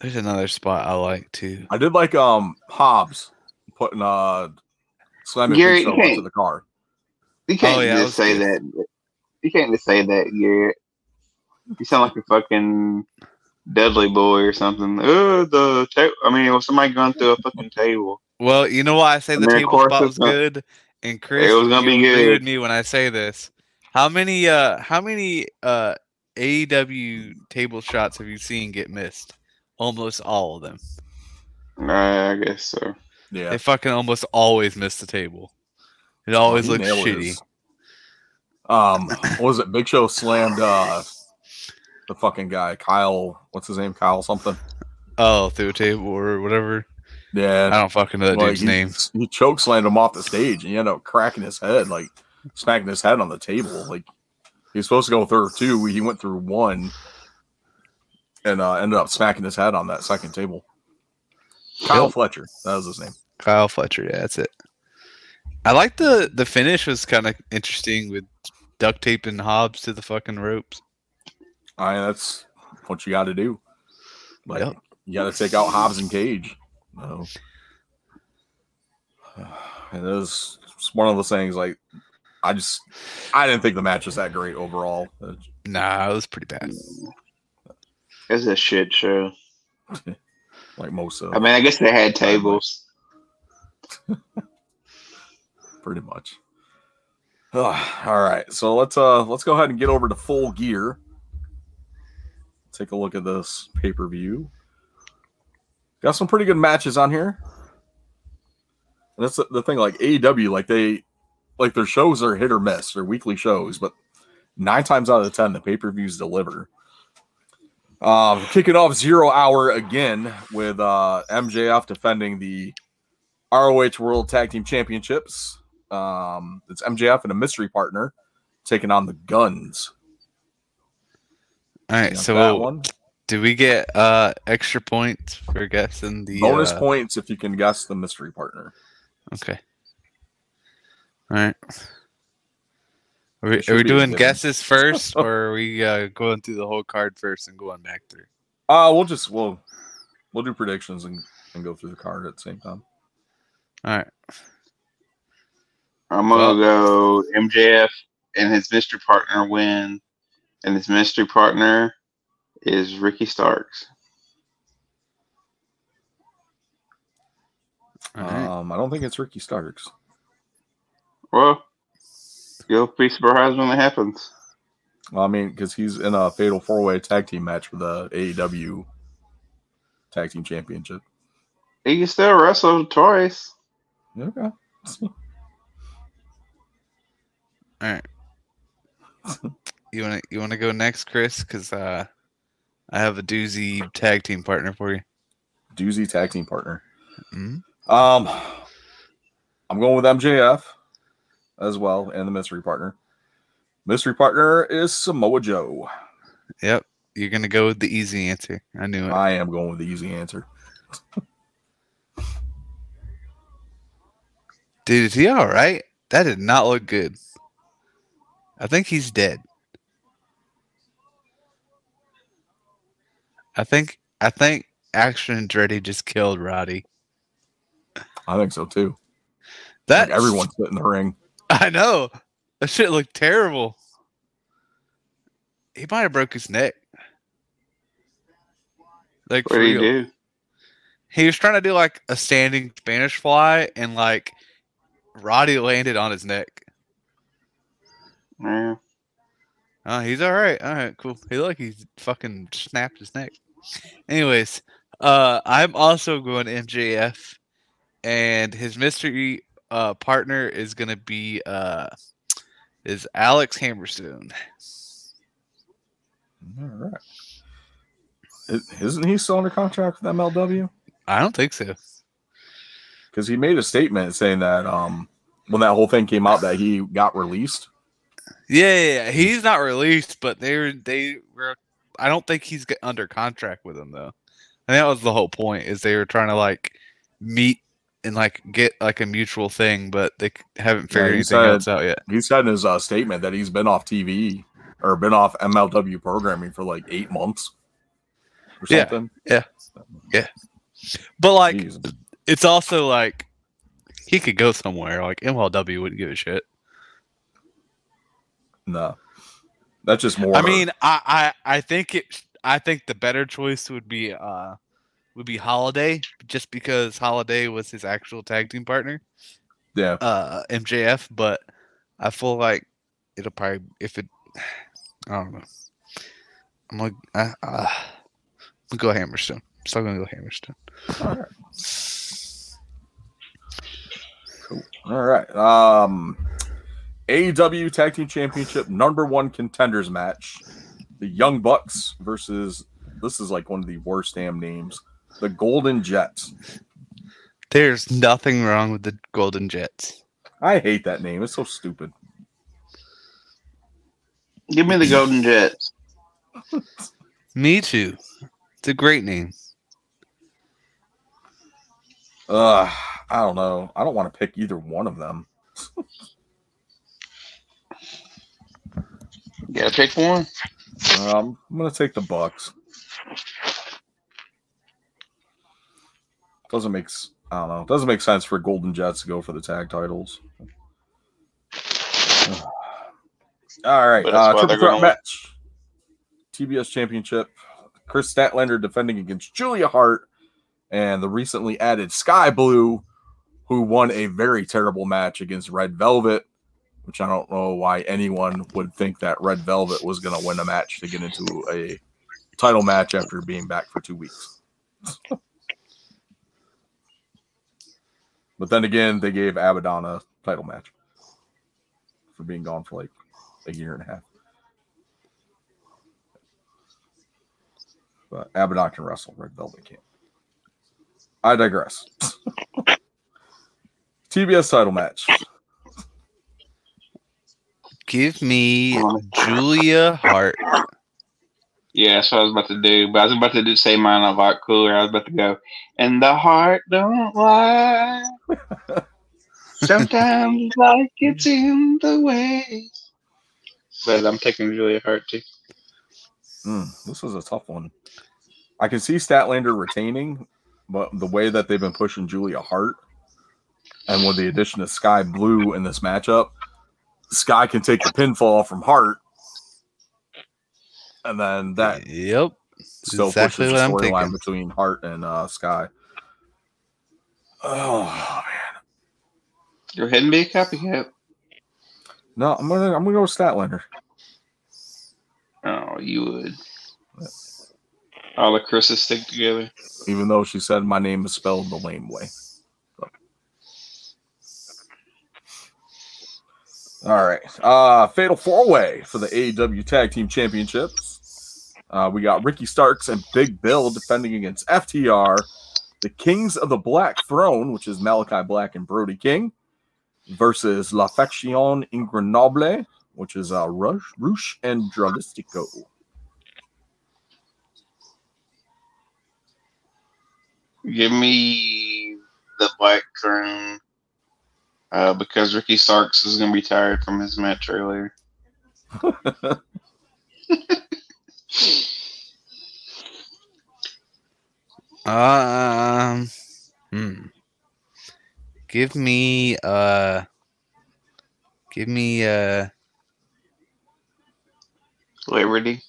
there's another spot I like too. I did like um Hobbs putting uh slamming Gary, you can't- the car. You can't Oh, yeah, just say good. that. You can't just say that, Garrett. You sound like a fucking Dudley boy or something. Oh, the ta- I mean, was somebody going through a fucking table? Well, you know why I say I the table spot it's was not- good, and Chris, it was gonna you be good. with me when I say this. How many uh how many uh AEW table shots have you seen get missed? Almost all of them. Nah, I guess so. Yeah. They fucking almost always miss the table. It always He looks shitty. his- Um, what was it? Big Show slammed uh the fucking guy, Kyle. What's his name? Kyle something. Oh, through a table or whatever. Yeah, I don't fucking know that Like, dude's he, name. He choke slammed him off the stage and he ended up cracking his head, like smacking his head on the table. Like he was supposed to go through two. He went through one and uh, ended up smacking his head on that second table. Kyle Yep. Fletcher. That was his name. Kyle Fletcher, yeah, that's it. I like the the finish was kind of interesting with duct taping Hobbs to the fucking ropes. I that's what you got to do. Like Yep. you got to take out Hobbs and Cage. No. And it was one of those things. Like I just I didn't think the match was that great overall. Nah, it was pretty bad. It's a shit show. Like most of I mean, I guess they had tables. pretty much. Ugh, all right, so let's uh let's go ahead and get over to full gear. Take a look at this pay per view. Got some pretty good matches on here. And that's the, the thing, like AEW, like they like their shows are hit or miss, they're weekly shows, but nine times out of ten, the pay per views deliver. Um, kicking off zero hour again with uh MJF defending the ROH World Tag Team Championships. Um, it's MJF and a mystery partner taking on the Gunns. All right, so that one. do we get uh extra points for guessing the Bonus uh, points if you can guess the mystery partner. Okay. All right. Are we, are we doing guesses first, or are we uh, going through the whole card first and going back through? Uh we'll just we'll we'll do predictions and, and go through the card at the same time. All right. I'm gonna go MJF and his mystery partner win, and his mystery partner is Ricky Starks. All right. Um, I don't think it's Ricky Starks. Well, you'll be surprised when it happens. Well, I mean, because he's in a fatal four way tag team match for the AEW Tag Team Championship. He can still wrestle twice. Okay. All right. You want to you want to go next, Chris? Because uh, I have a doozy tag team partner for you. Doozy tag team partner. Mhm. Um, I'm going with MJF as well, and the mystery partner. Mystery partner is Samoa Joe. Yep. You're gonna go with the easy answer. I knew it. I am going with the easy answer. Dude, is he all right? That did not look good. I think he's dead. I think I think Action Andretti just killed Roddy. I think so too. That Like everyone's in the ring. I know. That shit looked terrible. He might have broke his neck. Like What do you do? He was trying to do like a standing Spanish fly and like Roddy landed on his neck. Yeah. Oh, he's all right. All right, cool. He like he's fucking snapped his neck. Anyways, uh, I'm also going MJF, and his mystery uh partner is gonna be uh is Alex Hammerstone. All right. Isn't he still under contract with MLW? I don't think so. Because he made a statement saying that um when that whole thing came out that he got released. Yeah, yeah, yeah. he's not released, but they're they were. I don't think he's under contract with them though. And that was the whole point is they were trying to like meet and like get like a mutual thing, but they haven't figured he anything said- else out yet. He said in his uh, statement that he's been off TV or been off MLW programming for like eight months or something. Yeah. yeah. But like, it's also like he could go somewhere. Like MLW wouldn't give a shit. No. That's just more I mean, I, I I think it. I think the better choice would be uh would be Holliday, just because Holliday was his actual tag team partner. yeah. uh MJF, but I feel like it'll probably if it I don't know. I'm like I, uh, I'm gonna go Hammerstone. Still gonna go Hammerstone. All right. Cool. All right. Um AEW Tag Team Championship number one contenders match. The Young Bucks versus this is like one of the worst damn names. The Golden Jets. There's nothing wrong with the Golden Jets. I hate that name. It's so stupid. Give me the Golden Jets. Me too. It's a great name. Uh, I don't know. I don't want to pick either one of them. You gotta pick one. Um, I'm gonna take the Bucks. Doesn't make I don't know. Doesn't make sense for Golden Jets to go for the tag titles. All right, uh, triple threat match. TBS Championship. Kris Statlander defending against Julia Hart and the recently added Skye Blue, who won a very terrible match against Red Velvet, which I don't know why anyone would think that Red Velvet was going to win a match to get into a title match after being back for two weeks. but then again, they gave Abaddon a title match for being gone for like a year and a half. But Abaddon can wrestle, Red Velvet can't. I digress. TBS title match. Give me Julia Hart. Yeah, that's what I was about to do. But I was about to do, say mine a lot cooler. I was about to go, and the heart don't lie. Sometimes like it's in the way. But I'm taking Julia Hart too. Mm, this was a tough one. I can see Statlander retaining, but the way that they've been pushing Julia Hart, and with the addition of Skye Blue in this matchup, Skye can take the pinfall from Hart, and then that Yep. still exactly pushes what the I'm storyline thinking. between Hart and uh, Skye. Oh man, Go ahead and be a copycat. no, I'm gonna I'm gonna go with Statlander. Oh, you would. All the Chris's stick together. even though she said my name is spelled the lame way. All right. Uh Fatal Four Way for the AEW Tag Team Championships. Uh, we got Ricky Starks and Big Bill defending against FTR, the Kings of the Black Throne, which is Malachi Black and Brody King, versus La Facción Ingobernable, which is uh, Rush, Rush and Dralistico. Give me the Black Throne. Uh, because Ricky Starks is going to be tired from his match earlier. Um. Hmm. Give me uh. Give me uh. Liberty.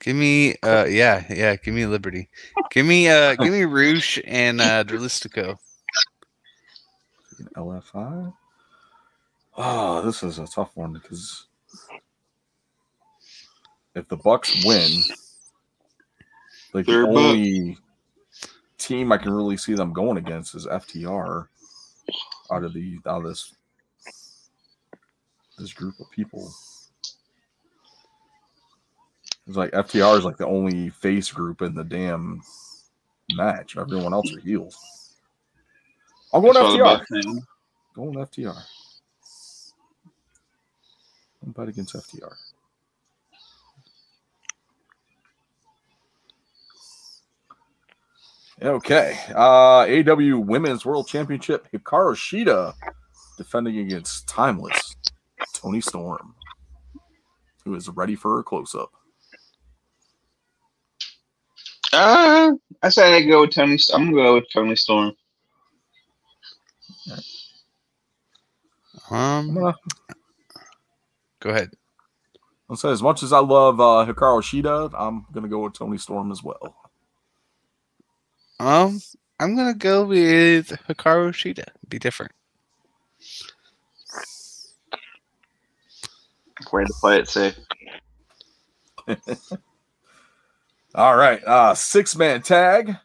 Give me uh. Yeah, yeah. Give me Liberty. Give me uh. give me Roosh and uh. Dralistico. LFI. Oh, this is a tough one because if the Bucks win, like They're the only team I can really see them going against is FTR out of the out of this this group of people. It's like FTR is like the only face group in the damn match. Everyone else are heels. I'll go with That's FTR. Going FTR. I'm bet against FTR. Okay. Uh AW Women's World Championship. Hikaru Shida defending against Timeless Toni Storm, who is ready for a close up. Uh, I said I'd go with Toni. I'm gonna go with Toni Storm. Um, go ahead. I'll say as much as I love uh, Hikaru Shida, I'm gonna go with Toni Storm as well. Um, I'm gonna go with Hikaru Shida. Be different. Way to play it safe. All right, uh, six man tag: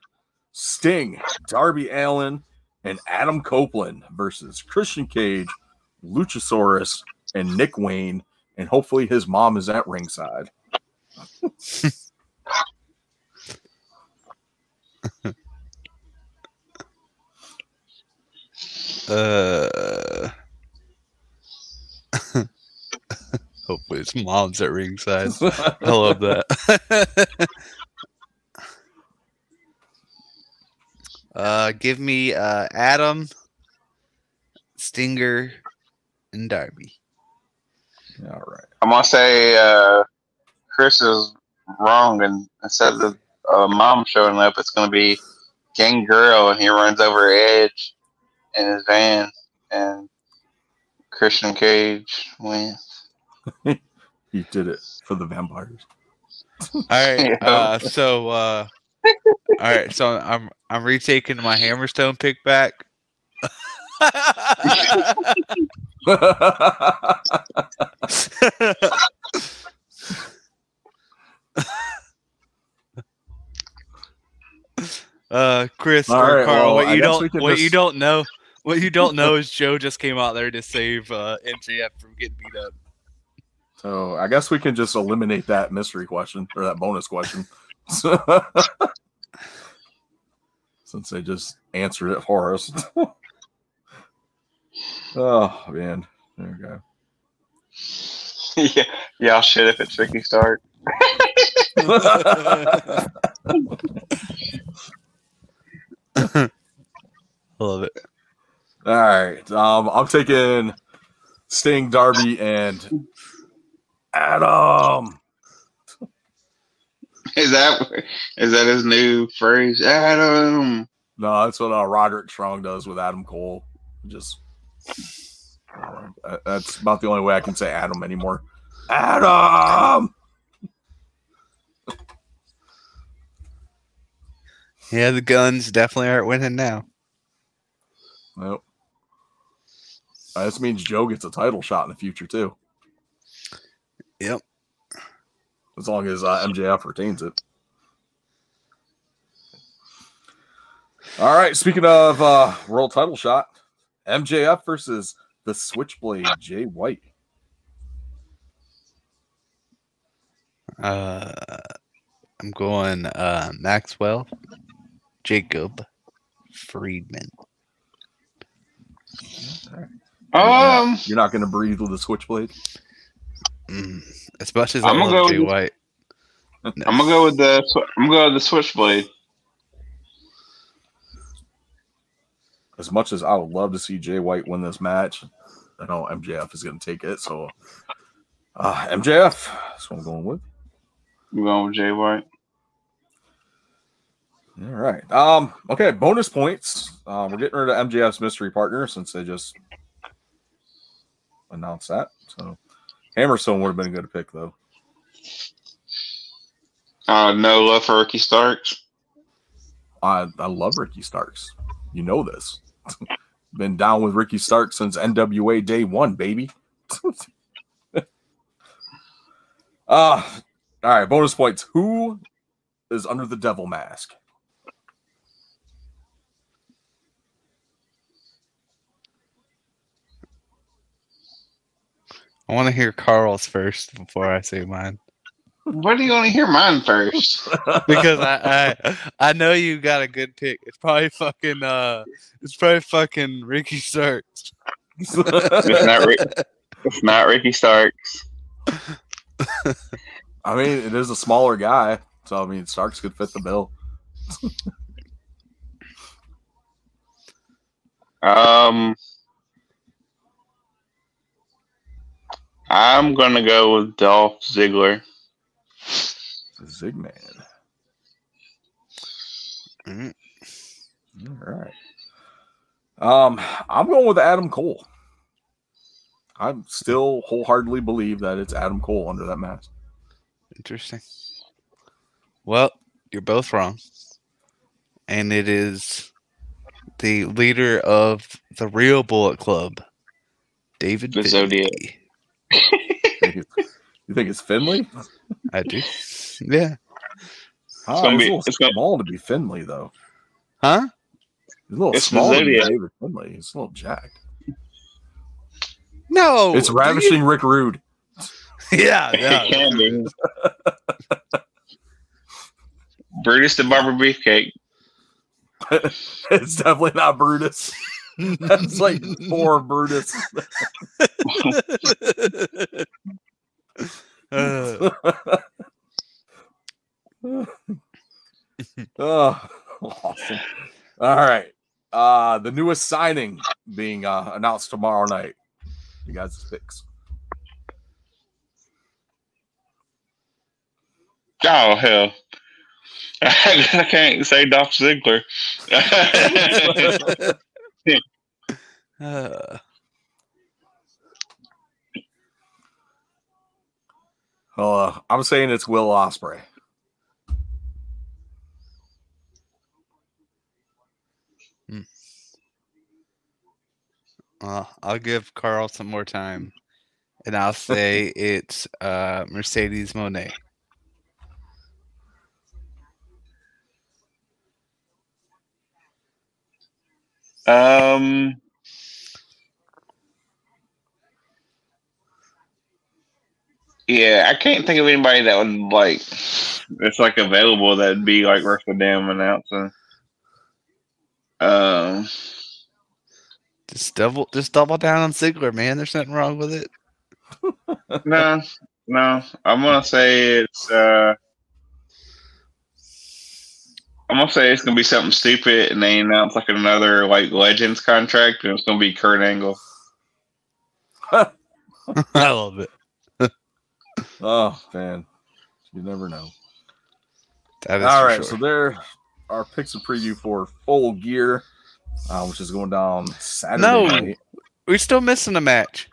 Sting, Darby Allin, and Adam Copeland versus Christian Cage, Luchasaurus, and Nick Wayne, and hopefully his mom is at ringside. Uh, hopefully his mom's at ringside. I love that. uh, give me uh Adam, Stinger, and Darby. All right. I'm gonna say uh, Chris is wrong, and instead of uh, mom showing up, it's gonna be Gangrel, and he runs over Edge in his van, and Christian Cage wins. He did it for the vampires. All right. Uh, so uh, all right. So I'm I'm retaking my Hammerstone pick back. uh, Chris All or right, Carl, well, what I you don't we can what you don't know what you don't know is Joe just came out there to save uh, MJF from getting beat up. so I guess we can just eliminate that mystery question or that bonus question. Since they just answered it for us. oh man. There we go. yeah, y'all shit if it's Ricky Stark. I love it. All right. Um, I'm taking Sting, Darby, and Adam. Is that is that his new phrase? Adam. No, that's what uh, Roderick Strong does with Adam Cole. Just uh, that's about the only way I can say Adam anymore. Adam. Yeah, the Gunns definitely aren't winning now. Nope. Uh, this means Joe gets a title shot in the future too, Yep. as long as uh, MJF retains it. All right. Speaking of uh, world title shot, MJF versus the Switchblade Jay White. Uh, I'm going uh, Maxwell, Jacob, Friedman. Um, You're not going to breathe with a Switchblade. Mm, as much as I I'm gonna love go Jay with- White, I'm gonna go with the I'm gonna go with the Switchblade. as much as I would love to see Jay White win this match, I know MJF is going to take it. So, uh, MJF, that's what I'm going with. I'm going with Jay White. All right. Um. Okay. Bonus points. Uh, we're getting rid of MJF's mystery partner since they just announced that. So, Hammerstone would have been a good pick though. Uh, no love for Ricky Starks. I I love Ricky Starks. You know this. Been down with Ricky Starks since NWA day one, baby. uh, all right, bonus points. Who is under the devil mask? I want to hear Carl's first before I say mine Why do you want to hear mine first? because I, I I know you got a good pick. It's probably fucking uh, it's probably fucking Ricky Starks. It's not Rick. It's not Ricky Starks. I mean, it is a smaller guy, so I mean, Starks could fit the bill. Um, I'm gonna go with Dolph Ziggler. Zigman. Mm. All right. Um, I'm going with Adam Cole. I still wholeheartedly believe that it's Adam Cole under that mask. Interesting. Well, you're both wrong, and it is the leader of the real Bullet Club, David. The Zodiac. Finlay. You think it's Finlay? I do. Yeah. Ah, gonna he's be- a little gonna- small to be Finlay, though. Huh? He's a little It's small to be David Finlay. He's a little jacked. No. it's do you- ravishing Rick Rude. Yeah. It yeah. can be. Brutus the Barber Beefcake. it's definitely not Brutus. That's like poor Brutus. Uh, oh, awesome. All right. Uh the newest signing being uh announced tomorrow night. You guys fix. Oh hell. I can't say Dolph Ziggler. Uh, Uh I'm saying it's Will Ospreay. uh, I'll give Carl some more time, and I'll say it's uh, Mercedes Moné. Um Yeah, I can't think of anybody that would like it's like available that'd be like worth the damn announcing. Um Just double, just double down on Ziggler, man. There's nothing wrong with it. no, no. I'm gonna say it's uh I'm gonna say it's gonna be something stupid and they announce like another like Legends contract and it's gonna be Kurt Angle. I love it. Oh man. You never know. That is All sure. so there are picks and preview for full gear, uh, which is going down Saturday No. night. We're still missing a match.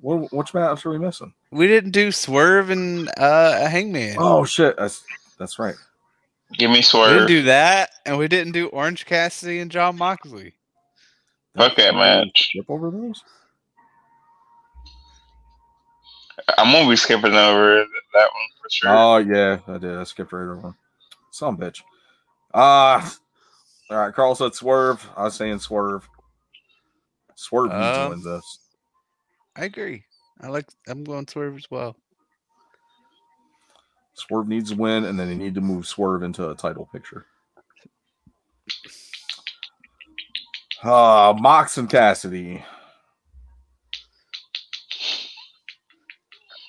What, which match are we missing? We didn't do Swerve and uh, a Hangman. Oh shit, that's that's right. Give me Swerve. we didn't do that, and we didn't do Orange Cassidy and Jon Moxley. Fuck that match. Skip over those. I'm gonna be skipping over that one for sure. Oh yeah, I did. I skipped right over one. Some bitch. Uh all right. Carl said swerve. I was saying swerve. Swerve needs to Um, win this. I agree. I like. I'm going Swerve as well. Swerve needs to win, and then they need to move Swerve into a title picture. Uh Mox and Cassidy.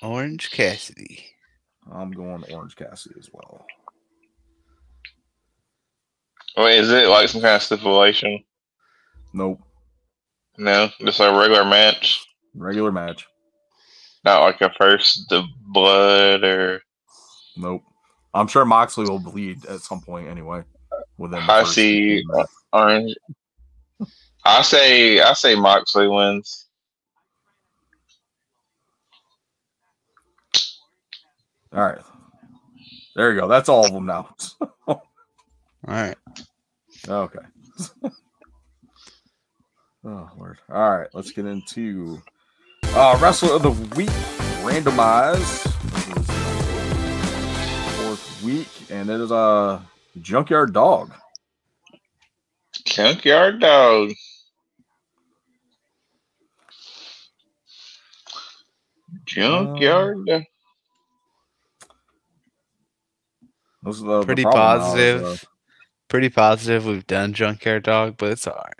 Orange Cassidy. I'm going Orange Cassidy as well. Wait, is it like some kind of stipulation? Nope. No, just a regular match, Regular match. not like a first the blood or. Nope. I'm sure Moxley will bleed at some point anyway. Within the I first see. 15. Orange. I say I say Moxley wins. All right. There you go. That's all of them now. All right. okay. Oh Lord. All right, let's get into uh wrestler of the week randomized. Week, and it is uh Junkyard Dog. Junkyard dog. Junkyard. dog. This is the, the Pretty now is, positive. uh, Pretty positive we've done Junkyard Dog, but it's alright.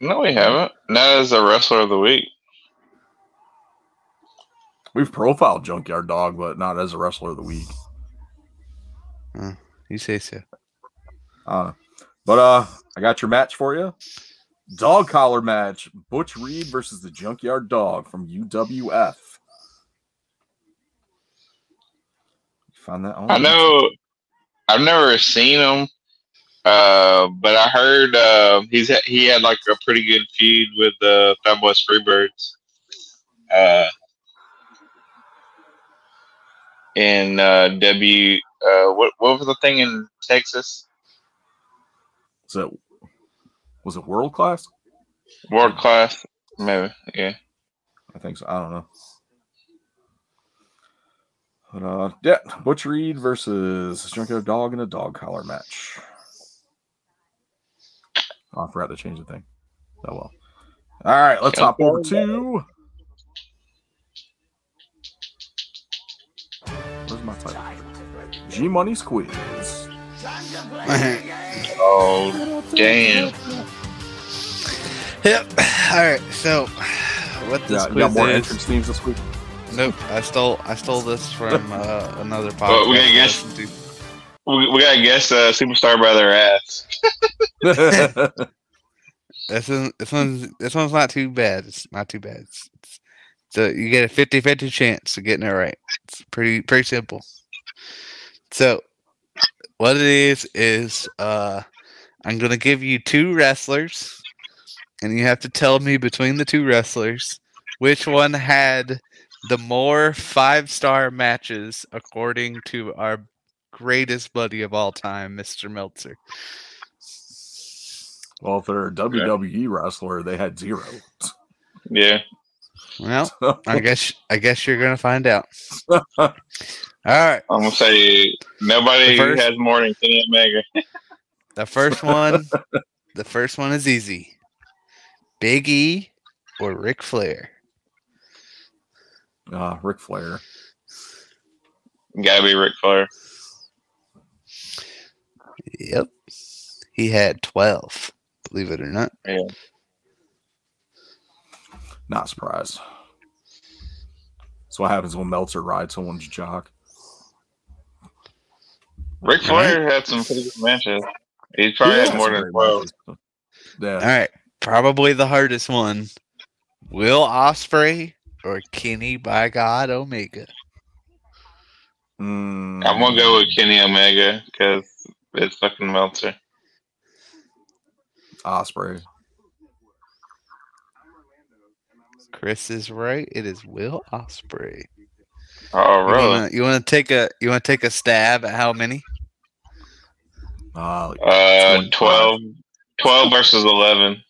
No, we haven't. Not as a wrestler of the week. we've profiled Junkyard Dog, but not as a wrestler of the week. You say so. Uh, but uh, I got your match for you. Dog collar match: Butch Reed versus the Junkyard Dog from UWF. Find that on I know. I've never seen him, uh, but I heard uh, he's he had like a pretty good feud with the uh, Fabulous Freebirds. Uh, in uh, W, uh, what what was the thing in Texas? Was it was it world class? World class, maybe. Yeah. I think so. I don't know. But uh, yeah, Butch Reed versus Junkyard Dog in a dog collar match. Oh, I forgot to change the thing. Oh well. All right, let's hop over to. G Money's quiz. Oh damn! Yep. Alright, so what this Yeah, you got more is- entrance themes this week. Nope, I stole I stole this from uh, another podcast. Well, we gotta I guess- listened to. We, we gotta guess uh, superstar by their ass. This one, this one's this one's not too bad. It's not too bad. It's, it's, so you get a 50-50 chance of getting it right. It's pretty pretty simple. So what it is is uh I'm gonna give you two wrestlers, and you have to tell me between the two wrestlers which one had the more five star matches according to our greatest buddy of all time, Mr. Meltzer. well, if they're a WWE wrestler, they had zero. Yeah. Well, I guess I guess you're gonna find out. All right, I'm gonna say nobody first- has more than Kenny Omega. the first one, the first one is easy. Big E or Ric Flair. uh, Ric Flair. Gotta be Ric Flair. Yep, he had twelve. Believe it or not. Yeah. Not surprised. That's what happens when Meltzer rides someone's jock. Ric Flair had some pretty good matches. He probably He had more than twelve. Yeah. All right, probably the hardest one. Will Ospreay or Kenny by God Omega. Mm, I'm gonna go with Kenny Omega because it's fucking Meltzer. Ospreay. Chris is right. It is Will Ospreay. Oh, You really? wanna, you wanna take a you wanna take a stab at how many? Uh, Uh, 12, 12 versus 11.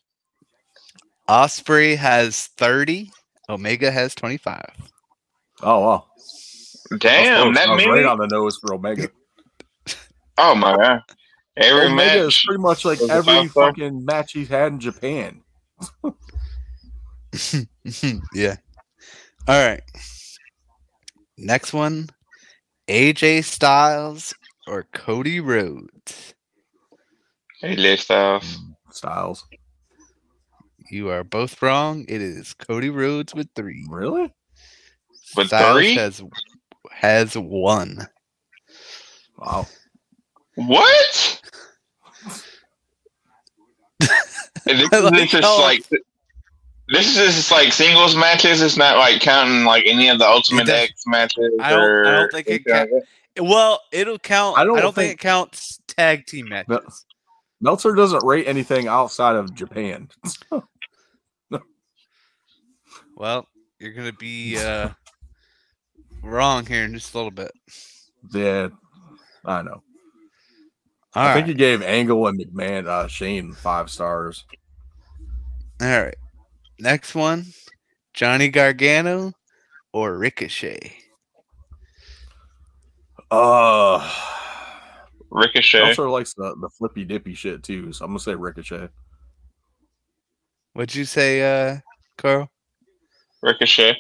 Ospreay has 30. Omega has 25. oh wow. Damn, that that was right on the nose for Omega. Oh my god! Every Omega is pretty much like every five-star? fucking match he's had in Japan. yeah. All right. Next one AJ Styles or Cody Rhodes. AJ Styles. Mm, Styles. You are both wrong. It is Cody Rhodes with three. Really? With Styles three? has has one. Wow. What? And this, is like this is like this is just like singles matches. It's not like counting like any of the Ultimate does- X matches. I don't- I don't think it counts. like. Well, it'll count. I I don't don't, think, think- it counts tag team matches. Meltzer doesn't rate anything outside of Japan. Well, you're gonna be uh, wrong here in just a little bit. yeah, I know. All I right. think he gave Angle and McMahon uh, Shane five stars. All right. Next one Johnny Gargano or Ricochet? Uh, Ricochet. also likes the, the flippy dippy shit too, so I'm gonna say Ricochet. What'd you say, uh, Carl? Ricochet.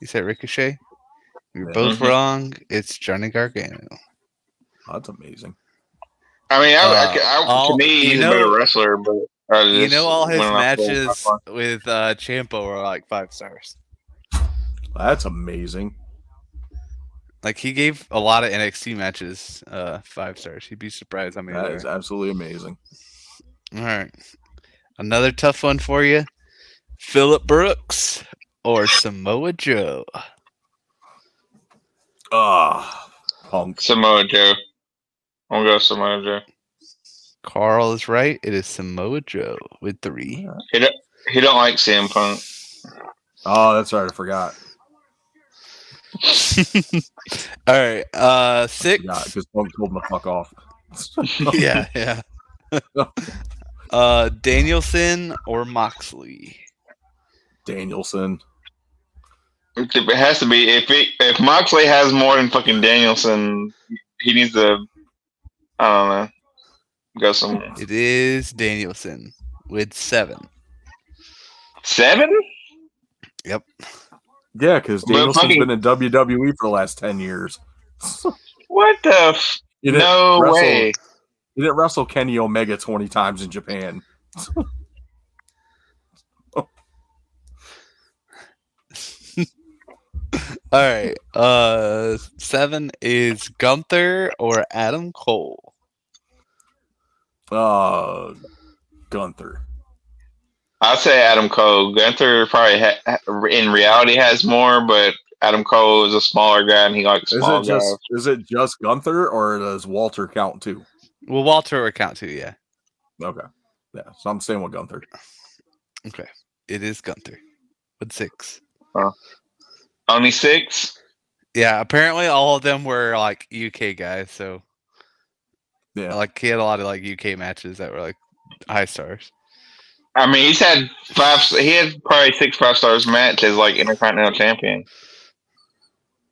You said Ricochet? You're Yeah. both Mhm. wrong. It's Johnny Gargano. That's amazing. I mean, I, I, Uh, I, all- to me, you he's know- a better wrestler, but I You know, all his went off the- matches with uh, Ciampa were like five stars. That's amazing. Like he gave a lot of NXT matches uh, five stars. You'd be surprised how many. That there is absolutely amazing. All right, another tough one for you: Philip Brooks or Samoa Joe. Ah, punk. Samoa Joe. I'm gonna go Samoa Joe. Carl is right. It is Samoa Joe with three. He don't like CM Punk. Oh, that's right. I forgot. All right, uh, six. Yeah, because Punk told him to fuck off. yeah, yeah. uh, Danielson or Moxley. Danielson. It has to be if he, if Moxley has more than fucking Danielson, he needs to. I don't know. Go some It is Danielson with seven. seven. Yep. Yeah, because But Danielson's fucking- been in WWE for the last ten years. What the? F- He didn't no wrestle- way. He didn't wrestle Kenny Omega twenty times in Japan. All right. Uh, seven is Gunther or Adam Cole. Uh, Gunther. I'd say Adam Cole. Gunther probably ha- in reality has more, but Adam Cole is a smaller guy and he likes Is small it just guys. is it just Gunther or does Walter count too? Well, Walter would count too. Yeah. Okay. Yeah, so I'm staying with Gunther. Okay. It is Gunther with six. Only six. Yeah. Apparently, all of them were like UK guys. So, Yeah. like, he had a lot of like UK matches that were like high stars. I mean, he's had five. He had probably six five stars match as like Intercontinental Champion.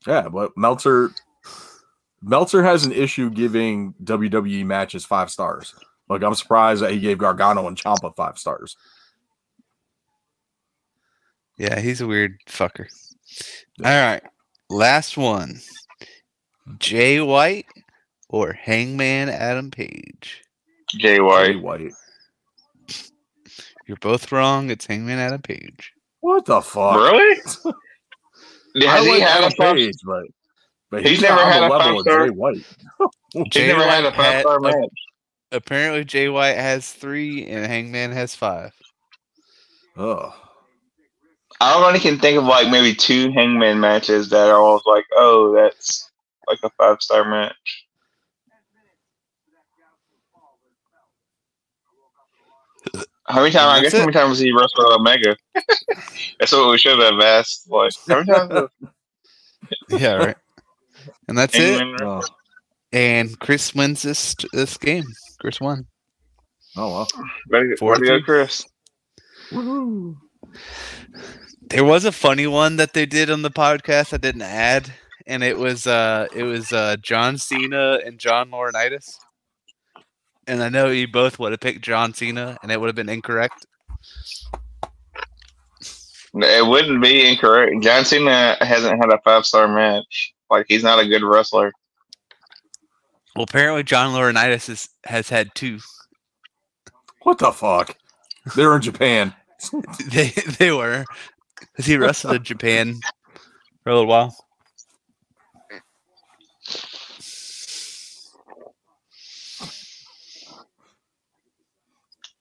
Yeah, but Meltzer Meltzer has an issue giving WWE matches five stars. Like I'm surprised that he gave Gargano and Ciampa five stars. Yeah, he's a weird fucker. All right. Last one. Jay White or Hangman Adam Page. Jay Jay White. White. You're both wrong. It's Hangman Adam Page. What the fuck? Really? I Has he like had a five? Page, but but He's he's, never on had the a level of five-star? Jay White. He's Jay never had a five star had- match. Apparently, Jay White has three and Hangman has five. Ugh. I only can think of like maybe two Hangman matches that are all like, oh, that's like a five star match. How many times? I That's guess how many it. times he wrestled Omega? That's what we should have asked. Like, how many times? Yeah, right. And that's has it. Oh, And Chris wins this this game. Chris won. oh well. Way to Four way to go, two. Chris. There was a funny one that they did on the podcast I didn't add, and it was uh it was uh John Cena and John Laurinaitis. And I know you both would have picked John Cena, and it would have been incorrect. It wouldn't be incorrect. John Cena hasn't had a five star match. Like, he's not a good wrestler. Well, apparently John Laurinaitis is, has had two. What the fuck? They're in Japan. they they were because he wrestled in Japan for a little while.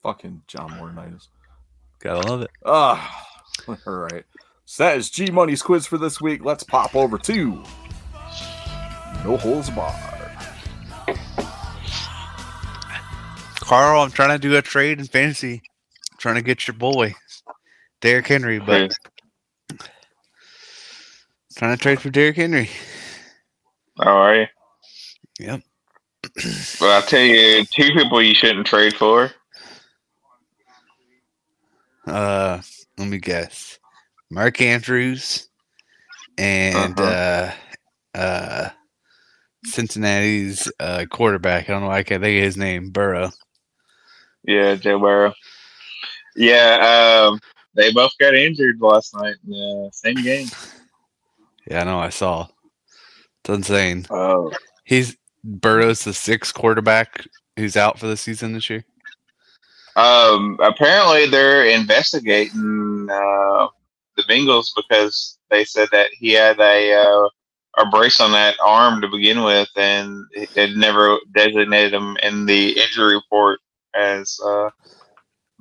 Fucking John Laurinaitis. Gotta love it. Ah, all right. So that is G Money's quiz for this week. Let's pop over to No Holds Barred. Carl, I'm trying to do a trade in fantasy. trying to get your boy, Derrick Henry, but trying to trade for Derrick Henry. How are you? Yep. Well, I'll tell you two people you shouldn't trade for. Uh, let me guess. Mark Andrews and uh uh Cincinnati's uh quarterback. I don't know. I can't think of his name. Burrow. Yeah, Joe Burrow. Yeah, um, they both got injured last night in the same game. Yeah, I know. I saw. It's insane. Oh, He's Burrow's the sixth quarterback who's out for the season this year. Um, apparently they're investigating uh, the Bengals because they said that he had a uh, a brace on that arm to begin with, and it never designated him in the injury report as uh,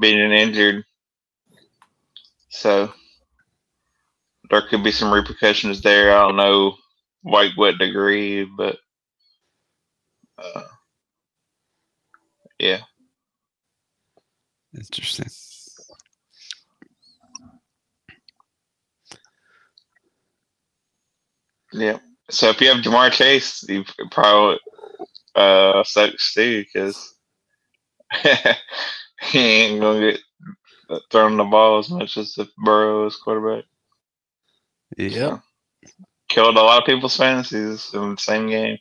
being injured. So there could be some repercussions there. I don't know like what degree, but uh, yeah. Interesting. Yeah. So if you have Ja'Marr Chase, you probably uh sucks too because he ain't gonna get thrown the ball as much as if Burrow is quarterback. Yep. Killed a lot of people's fantasies in the same game.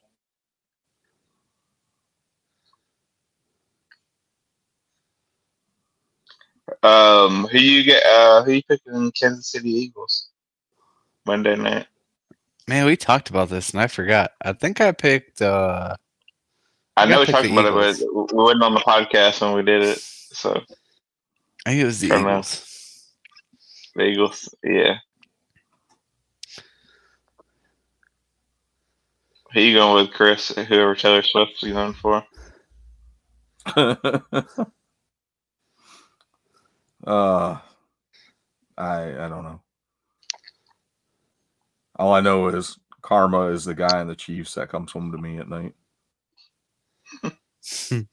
Um, who you get? Uh, who you picking Kansas City Eagles Monday night? Man, we talked about this and I forgot. I think I picked uh I You know we talked pick the about it, but we wasn't on the podcast when we did it. So I think it was the Fair enough. Eagles. the Eagles, yeah. Who you going with, Chris? Whoever Taylor Swift's going for? uh, I I don't know. All I know is Karma is the guy in the Chiefs that comes home to me at night.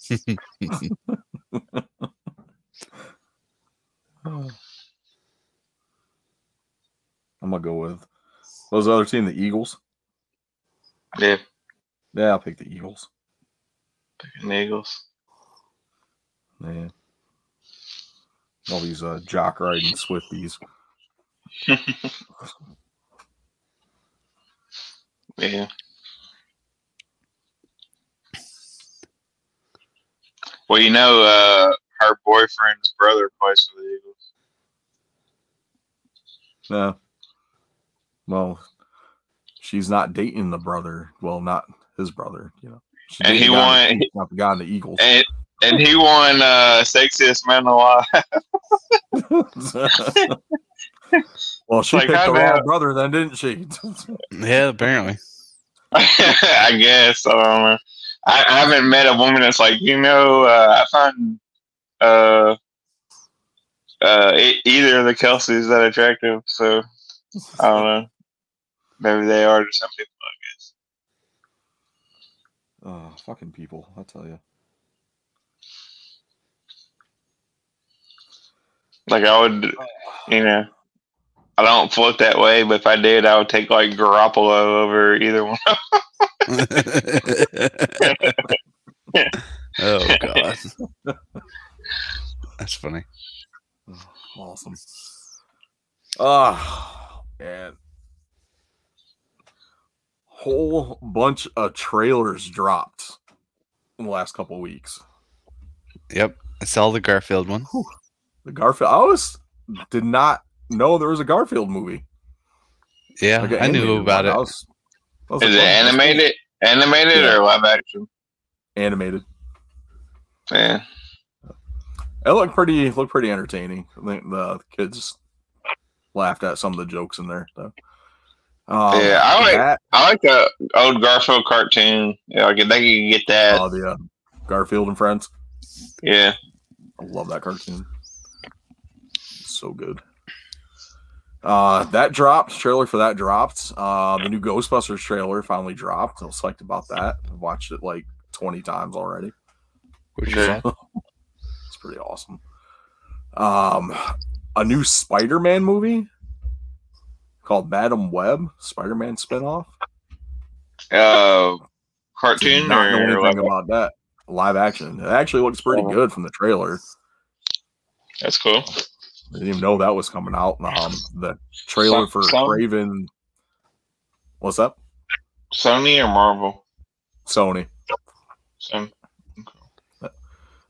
I'm gonna go with what was the other team, the Eagles. Yeah, Yeah, I'll pick the Eagles. picking the Eagles. Yeah. All these uh, jock riding Swifties. Yeah. Well, you know, uh, her boyfriend's brother plays for the Eagles. No. Well, she's not dating the brother. Well, not his brother. You know. She's And he the guy in won- the Not the guy in the Eagles. And and he won uh, sexiest man alive. well, she Like, picked how the bad- wrong brother then, didn't she? yeah, apparently. I guess. I. I, I haven't met a woman that's like, you know, uh, I find uh, uh, e- either of the Kelces that attractive. So I don't know. Maybe they are to some people, I guess. oh, fucking people! I tell you. Like I would, you know, I don't float that way, but if I did, I would take like Garoppolo over either one. oh god. That's funny. Awesome. Ah, man. Whole bunch of trailers dropped in the last couple weeks. Yep. I saw the Garfield one. The Garfield. I was did not know there was a Garfield movie. Yeah, Like I knew animated about one. I it. was- I was Is like, it oh, animated, animated Yeah. or live action? Animated. Yeah. It looked pretty looked pretty entertaining. I think the kids laughed at some of the jokes in there. So. Um, Yeah, I like- that. I like the old Garfield cartoon. Yeah, like if they could get that. Oh, the uh, Garfield and Friends. Yeah. I love that cartoon. So good. Uh, that dropped. Trailer for that dropped. Uh, the new Ghostbusters trailer finally dropped. I was psyched about that. I've watched it like 20 times already. Which is It's pretty awesome. Um, a new Spider-Man movie called Madame Web, Spider-Man spinoff. Uh, cartoon not know or anything about that. Live action. It actually looks pretty Oh. good from the trailer. That's cool. I didn't even know that was coming out. Um, the trailer for some- Kraven. What's up? Sony or Marvel? Sony. Some.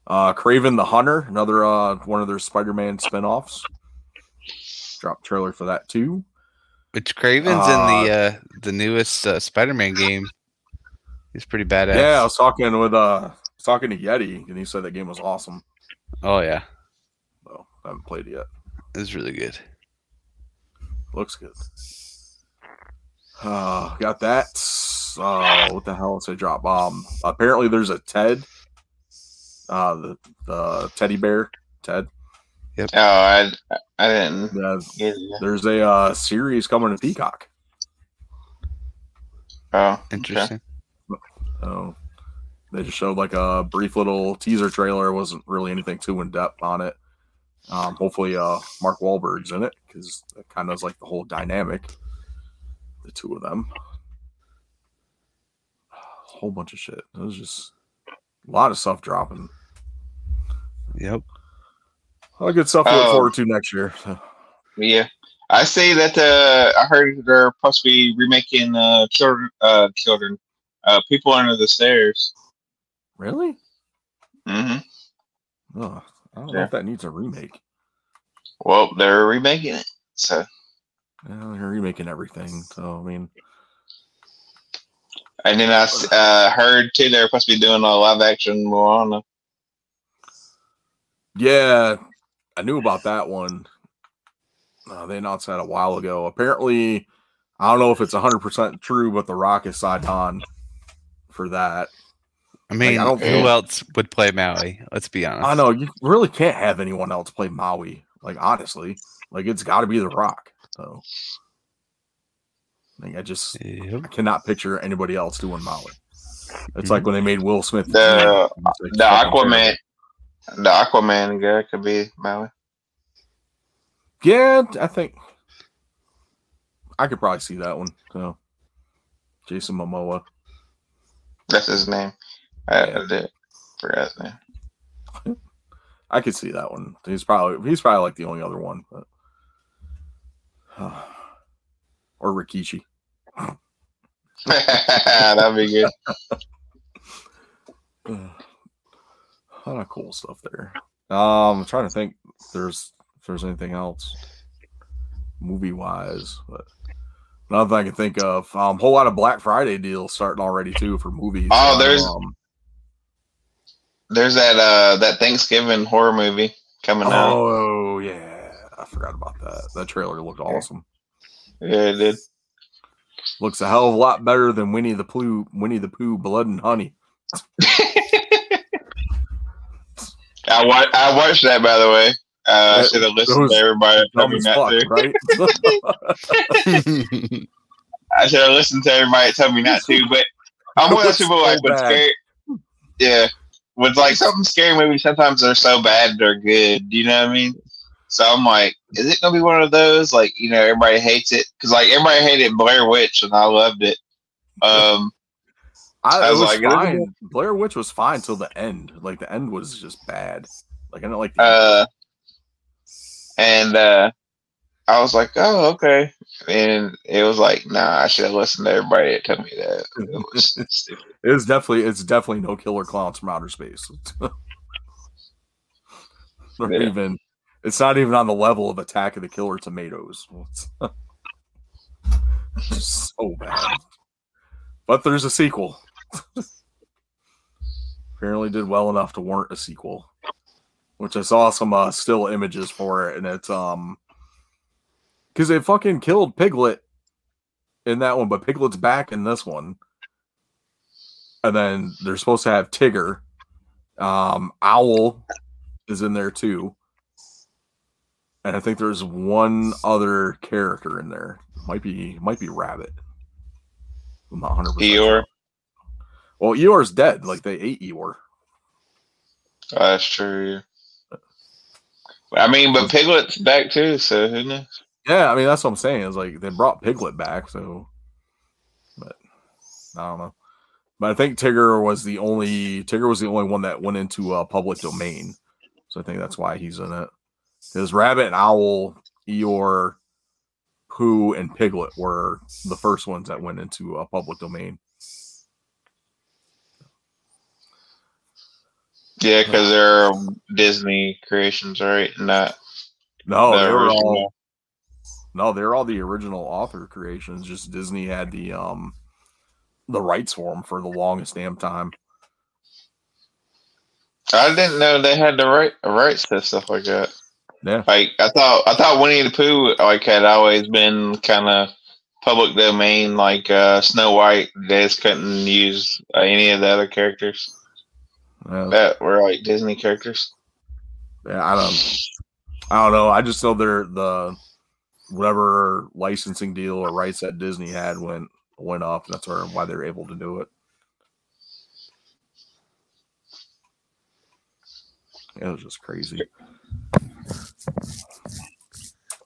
Uh, Kraven the Hunter, another uh one of their Spider-Man spin-offs. Drop trailer for that too. Which Kraven's in the uh the newest uh, Spider-Man game. He's pretty badass. Yeah, I was talking with uh I was talking to Yeti and he said that game was awesome. Oh yeah, So I haven't played it yet. it's really good. Looks good. Uh got that. Uh what the hell else I drop? Um apparently there's a Ted. Uh the the teddy bear, Ted. Yep. Oh, I I didn't Yeah, there's a uh series coming to Peacock. Oh, okay. Interesting. So they just showed like a brief little teaser trailer. It wasn't really anything too in depth on it. Um, hopefully, uh, Mark Wahlberg's in it because that kind of is like the whole dynamic. The two of them, a whole bunch of shit. It was just a lot of stuff dropping. Yep. A good stuff to look Oh. forward to next year. Yeah, I say that. Uh, I heard they're possibly remaking uh, children, uh, children, uh, people under the stairs. really? Mm-hmm. Oh, I don't know if that needs a remake. Well, they're remaking it, so Yeah, they're remaking everything. So I mean, and then I uh, heard too they're supposed to be doing a live action Moana. Yeah, I knew about that one. Uh, they announced that a while ago. Apparently, I don't know if it's 100% true, but The Rock is signed on for that. I mean, I don't who think- else would play Maui? Let's be honest. I know you really can't have anyone else play Maui. Like, honestly, like it's got to be The Rock. So, like, I just Yep. I cannot picture anybody else doing Maui. It's like mm-hmm. when they made Will Smith The- like The Aquaman, terrible. the Aquaman guy could be Maui. Yeah, I think I could probably see that one. So, Jason Momoa. That's his name. I, Yeah. I did forgot name. I could see that one. He's probably he's probably like the only other one, but or Rikishi. That'd be good. A lot of cool stuff there. Um, I'm trying to think if there's if there's anything else movie wise, but nothing I can think of. Um, whole lot of Black Friday deals starting already too for movies. Oh, there's- um, There's that uh that Thanksgiving horror movie coming out. oh yeah, I forgot about that. That trailer looked awesome. Yeah, it did. Looks a hell of a lot better than Winnie the Pooh, Winnie the Pooh, Blood and Honey. I wa- I watched that by the way. Uh, I should have listened to everybody tell Dumb me not fuck, to. right? I should have listened to everybody tell me not to. But I'm one of those It people like so when scary. Yeah, with like something scary movies, sometimes they're so bad they're good. Do you know what I mean? So I'm like, is it gonna be one of those like you know everybody hates it because like everybody hated Blair Witch and I loved it. Um, I, I was was like, fine. Blair Witch was fine till the end. Like the end was just bad. Like I don't like. The uh, and uh, I was like, oh okay, and it was like, nah, I should have listened to everybody that told me that. It was stupid. it was definitely it's definitely no killer clowns from outer space. Or Yeah. even it's not even on the level of Attack of the Killer Tomatoes. So bad. But there's a sequel. Apparently did well enough to warrant a sequel. Which I saw some uh, still images for it, and it's um because they fucking killed Piglet in that one, but Piglet's back in this one. And then they're supposed to have Tigger. Um, Owl is in there too. And I think there's one other character in there. Might be might be Rabbit. I'm not 100 Eeyore. Well, Eeyore's dead. Like they ate Eeyore. Oh, that's true. I mean, but Piglet's back too, so who knows? Yeah, I mean that's what I'm saying. Is like they brought Piglet back, so but I don't know. But I think Tigger was the only Tigger was the only one that went into uh, public domain. So I think that's why he's in it. Because Rabbit and Owl, Eeyore, Pooh, and Piglet were the first ones that went into a public domain. Yeah, because they're Disney creations, right? Not No, the they were all. No, they're all the original author creations. Just Disney had the um the rights for them for the longest damn time. I didn't know they had the right rights to stuff like that. Yeah. Like I thought, I thought Winnie the Pooh like had always been kind of public domain, like uh, Snow White. They just couldn't use uh, any of the other characters Yeah, that were like Disney characters. yeah, I don't I don't know. I just know they're the whatever licensing deal or rights that Disney had went went up. That's where why they're able to do it. It was just crazy.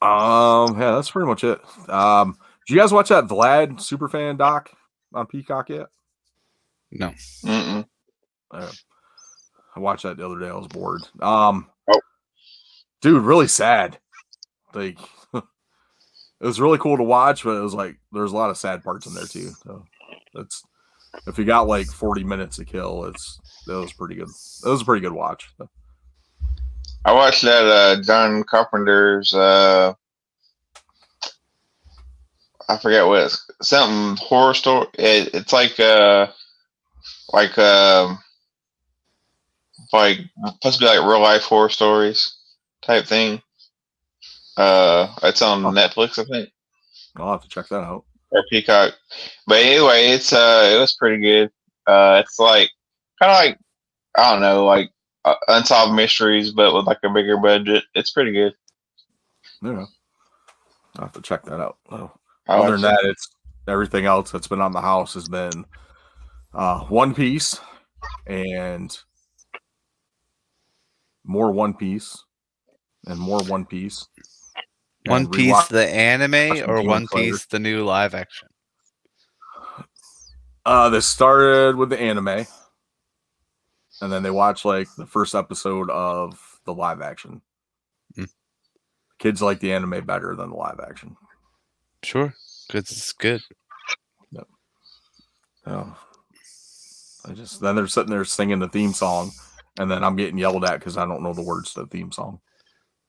Um, yeah, that's pretty much it. Um, did you guys watch that Vlad Superfan doc on Peacock yet? No. Mm-mm. Uh, I watched that the other day. I was bored. Um, Oh. dude, really sad. Like, it was really cool to watch, but it was like there's a lot of sad parts in there too. So that's if you got like 40 minutes to kill, it's that was pretty good. It was a pretty good watch. So, I watched that uh, John Carpenter's. Uh, I forget what it's something horror story. It, it's like uh, like um, like supposed to be like real life horror stories type thing. Uh, it's on Oh. Netflix, I think, I'll have to check that out. or Peacock. But anyway, it's uh, it was pretty good. Uh, it's like kind of like I don't know, like uh, unsolved mysteries, but with like a bigger budget. It's pretty good. Yeah, I'll have to check that out. Oh. Other than that, it's everything else that's been on the house has been uh, One Piece and more One Piece and more One Piece. One Piece, the anime, or Demon One Slayer. Piece, the new live action? Uh, this started with the anime, and then they watched like the first episode of the live action. Hmm. Kids like the anime better than the live action. Sure, because it's good. Oh, I just then they're sitting there singing the theme song, and then I'm getting yelled at because I don't know the words to the theme song.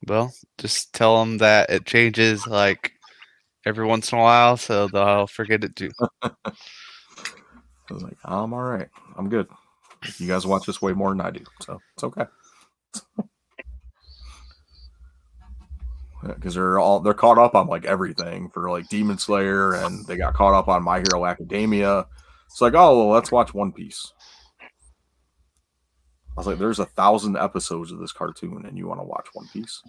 Well, just tell them that it changes like every once in a while, so they'll forget it too. I was like, I'm all right. I'm good. You guys watch this way more than I do, so it's okay. Because they're all they're caught up on like everything for like Demon Slayer, and they got caught up on My Hero Academia. It's like, oh, well, let's watch One Piece. I was like, there's a thousand episodes of this cartoon, and you want to watch One Piece?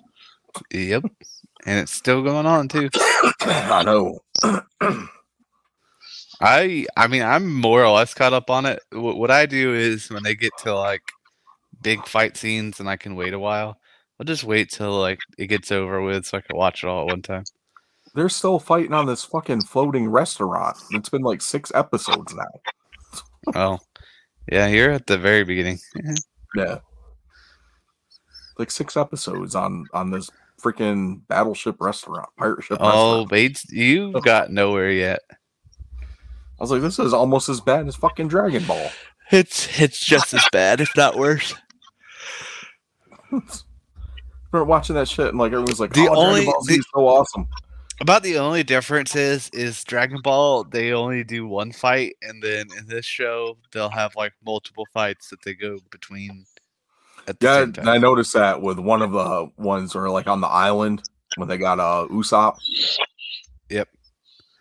Yep, and it's still going on too. I know. I I mean I'm more or less caught up on it. Wh- What I do is when they get to like big fight scenes and I can wait a while, I'll just wait till like it gets over with so I can watch it all at one time. They're still fighting on this fucking floating restaurant. It's been like six episodes now. Oh, yeah, you're at the very beginning. Yeah. Like six episodes on on this freaking battleship restaurant, pirate ship Oh. Bates, you've oh. got nowhere yet. I was like, this is almost as bad as fucking Dragon Ball. It's it's just as bad, if not worse. We're watching that shit and like everyone's like, The oh, only- Dragon Ball Z the- is so awesome. About the only difference is is Dragon Ball they only do one fight, and then in this show they'll have like multiple fights that they go between. At the Yeah, and. I noticed that with one of the ones where like on the island when they got uh Usopp. Yep.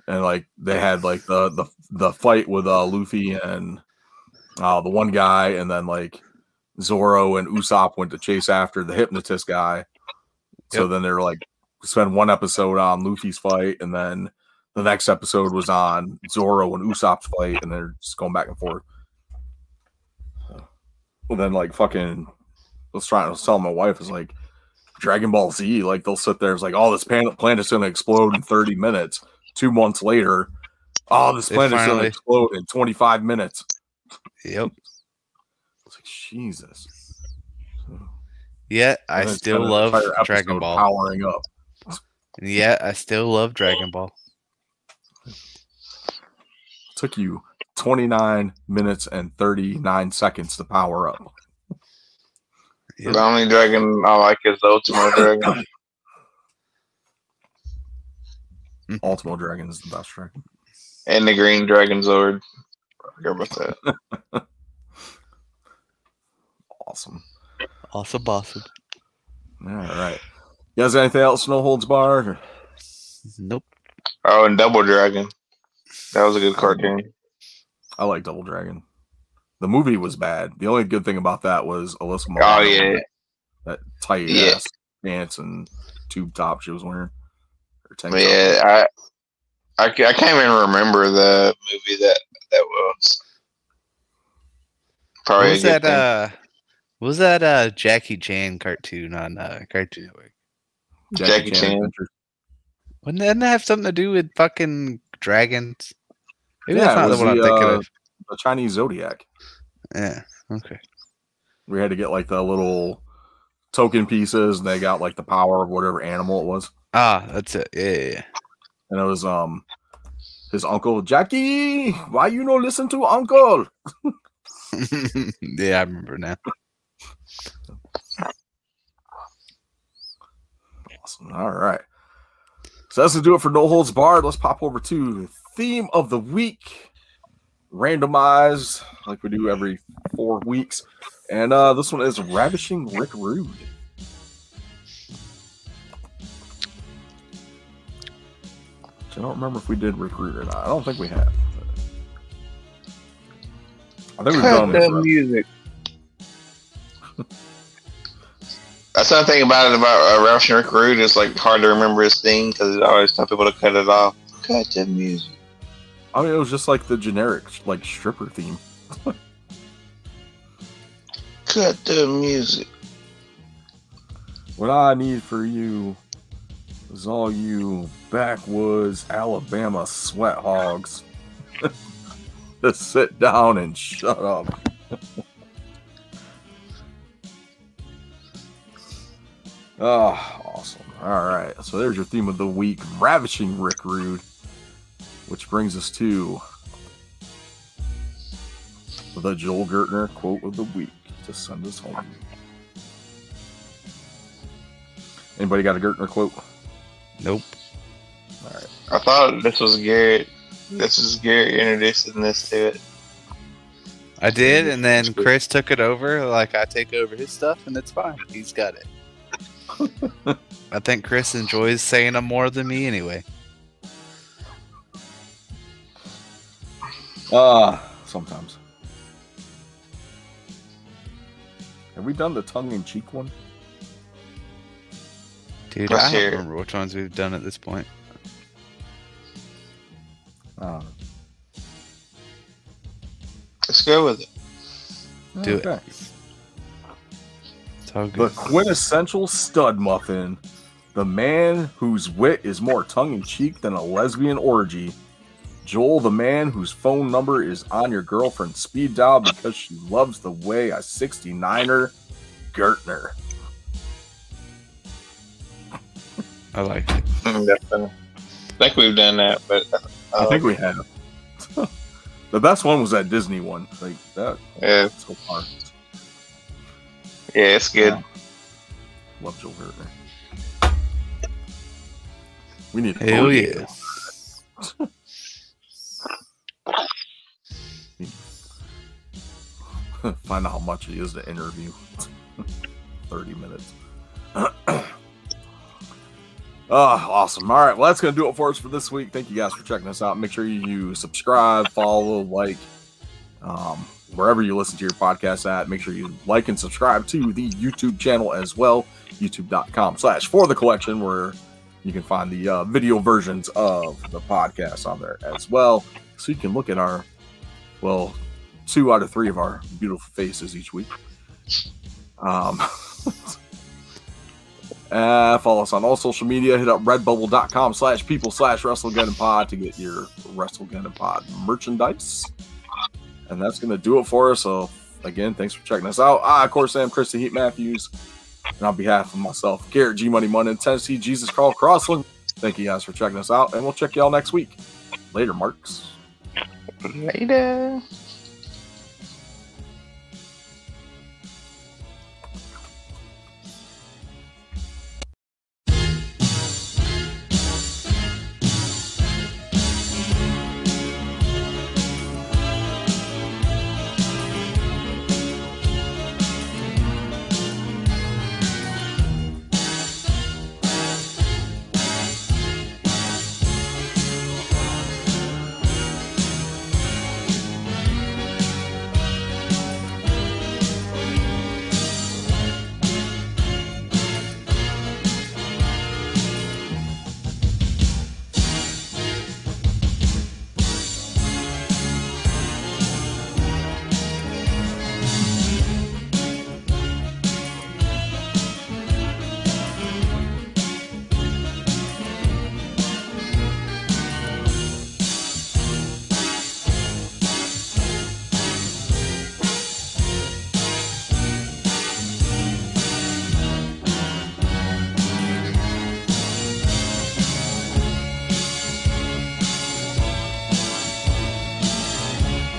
And like they had like the the the fight with uh Luffy and uh the one guy and then like Zoro and Usopp went to chase after the hypnotist guy. So Yep. then they're like spend one episode on Luffy's fight and then the next episode was on Zoro and Usopp's fight and they're just going back and forth. Well then like fucking I was trying to tell my wife is like Dragon Ball Z, like they'll sit there, it's like, oh, this planet planet's gonna explode in 30 minutes. Two months later, oh, this planet's gonna explode in 25 minutes. Yep. It's like Jesus. Yeah, I still love Dragon Ball. powering up. And yet I still love Dragon Ball. Took you 29 minutes and 39 seconds to power up. Yep. The only dragon I like is the Ultimate Dragon. Hmm. Ultimo Dragon is the best dragon. and the Green Dragon Zord. I forgot about that. Awesome. Awesome, awesome. All right. You guys got anything else? No holds barred? or- Nope. Oh, and Double Dragon. That was a good cartoon. I like Double Dragon. The movie was bad. The only good thing about that was Alyssa Oh yeah, That tight Yeah. ass pants and tube top she was wearing. Or tank yeah. I, I I can't even remember the movie that that was. Probably a was that? thing. Uh, what was that? Uh, Jackie Chan cartoon on uh, Cartoon Network. Jackie Chan. Adventures. Wouldn't that have something to do with fucking dragons? Maybe Yeah, that's not the was one I'm thinking uh, of. The Chinese Zodiac. Yeah. Okay. We had to get like the little token pieces and they got like the power of whatever animal it was. Ah, that's it. Yeah, yeah, And it was um his uncle, Jackie, why you no listen to uncle? yeah. yeah, I remember now. Awesome. All right. So that's gonna do it for No Holds Barred. Let's pop over to theme of the week. Randomized like we do every four weeks. And uh this one is Ravishing Rick Rude. Which I don't remember if we did Rick Rude or not. I don't think we have. I think we've done this. right? music. That's one thing about it about uh, Ralph Rick Rude. It's like hard to remember his thing because I always tell people to cut it off. Cut the music. I mean, it was just like the generic like stripper theme. Cut the music. What I need for you is all you backwoods Alabama sweat hogs to sit down and shut up. oh, awesome. All right. So there's your theme of the week Ravishing Rick Rude, which brings us to the Joel Gertner quote of the week to send us home. Anybody got a Gertner quote? Nope. All right. I thought this was Garrett. This is Garrett introducing this to it. I did, and then Chris took it over. Like I take over his stuff, and it's fine. He's got it. I think Chris enjoys saying them more than me anyway. Uh, sometimes. Have we done the tongue in cheek one? Dude, Let's I don't hear remember which ones we've done at this point. Uh, Let's go with it. Do it. Okay. It's all The quintessential stud muffin. The man whose wit is more tongue in cheek than a lesbian orgy. Joel, the man whose phone number is on your girlfriend's speed dial because she loves the way a 69er Gertner. I like it. Mm, Definitely. I think we've done that, but I think we have. the best one was that Disney one. Like that yeah, so far. Yeah, it's good. Yeah. Love Joel Gertner. We need a Hell podium. yeah. Find out how much it is to interview. 30 minutes. Oh, awesome. All right. Well, that's going to do it for us for this week. Thank you guys for checking us out. Make sure you subscribe, follow, like, um, wherever you listen to your podcast at. Make sure you like and subscribe to the YouTube channel as well, youtube.com slash for the collection, where you can find the uh, video versions of the podcast on there as well. So you can look at our, well, two out of three of our beautiful faces each week. Um, uh, follow us on all social media. Hit up redbubble.com slash people slash Wrestlegeddon Pod to get your Wrestlegeddon Pod merchandise. And that's going to do it for us. So, again, thanks for checking us out. I, of course, am Chris the Heat Matthews. And on behalf of myself, Garrett G Money Money, Tennessee Jesus Carl Crossland, thank you guys for checking us out, and we'll check y'all next week. Later, Marks. Later.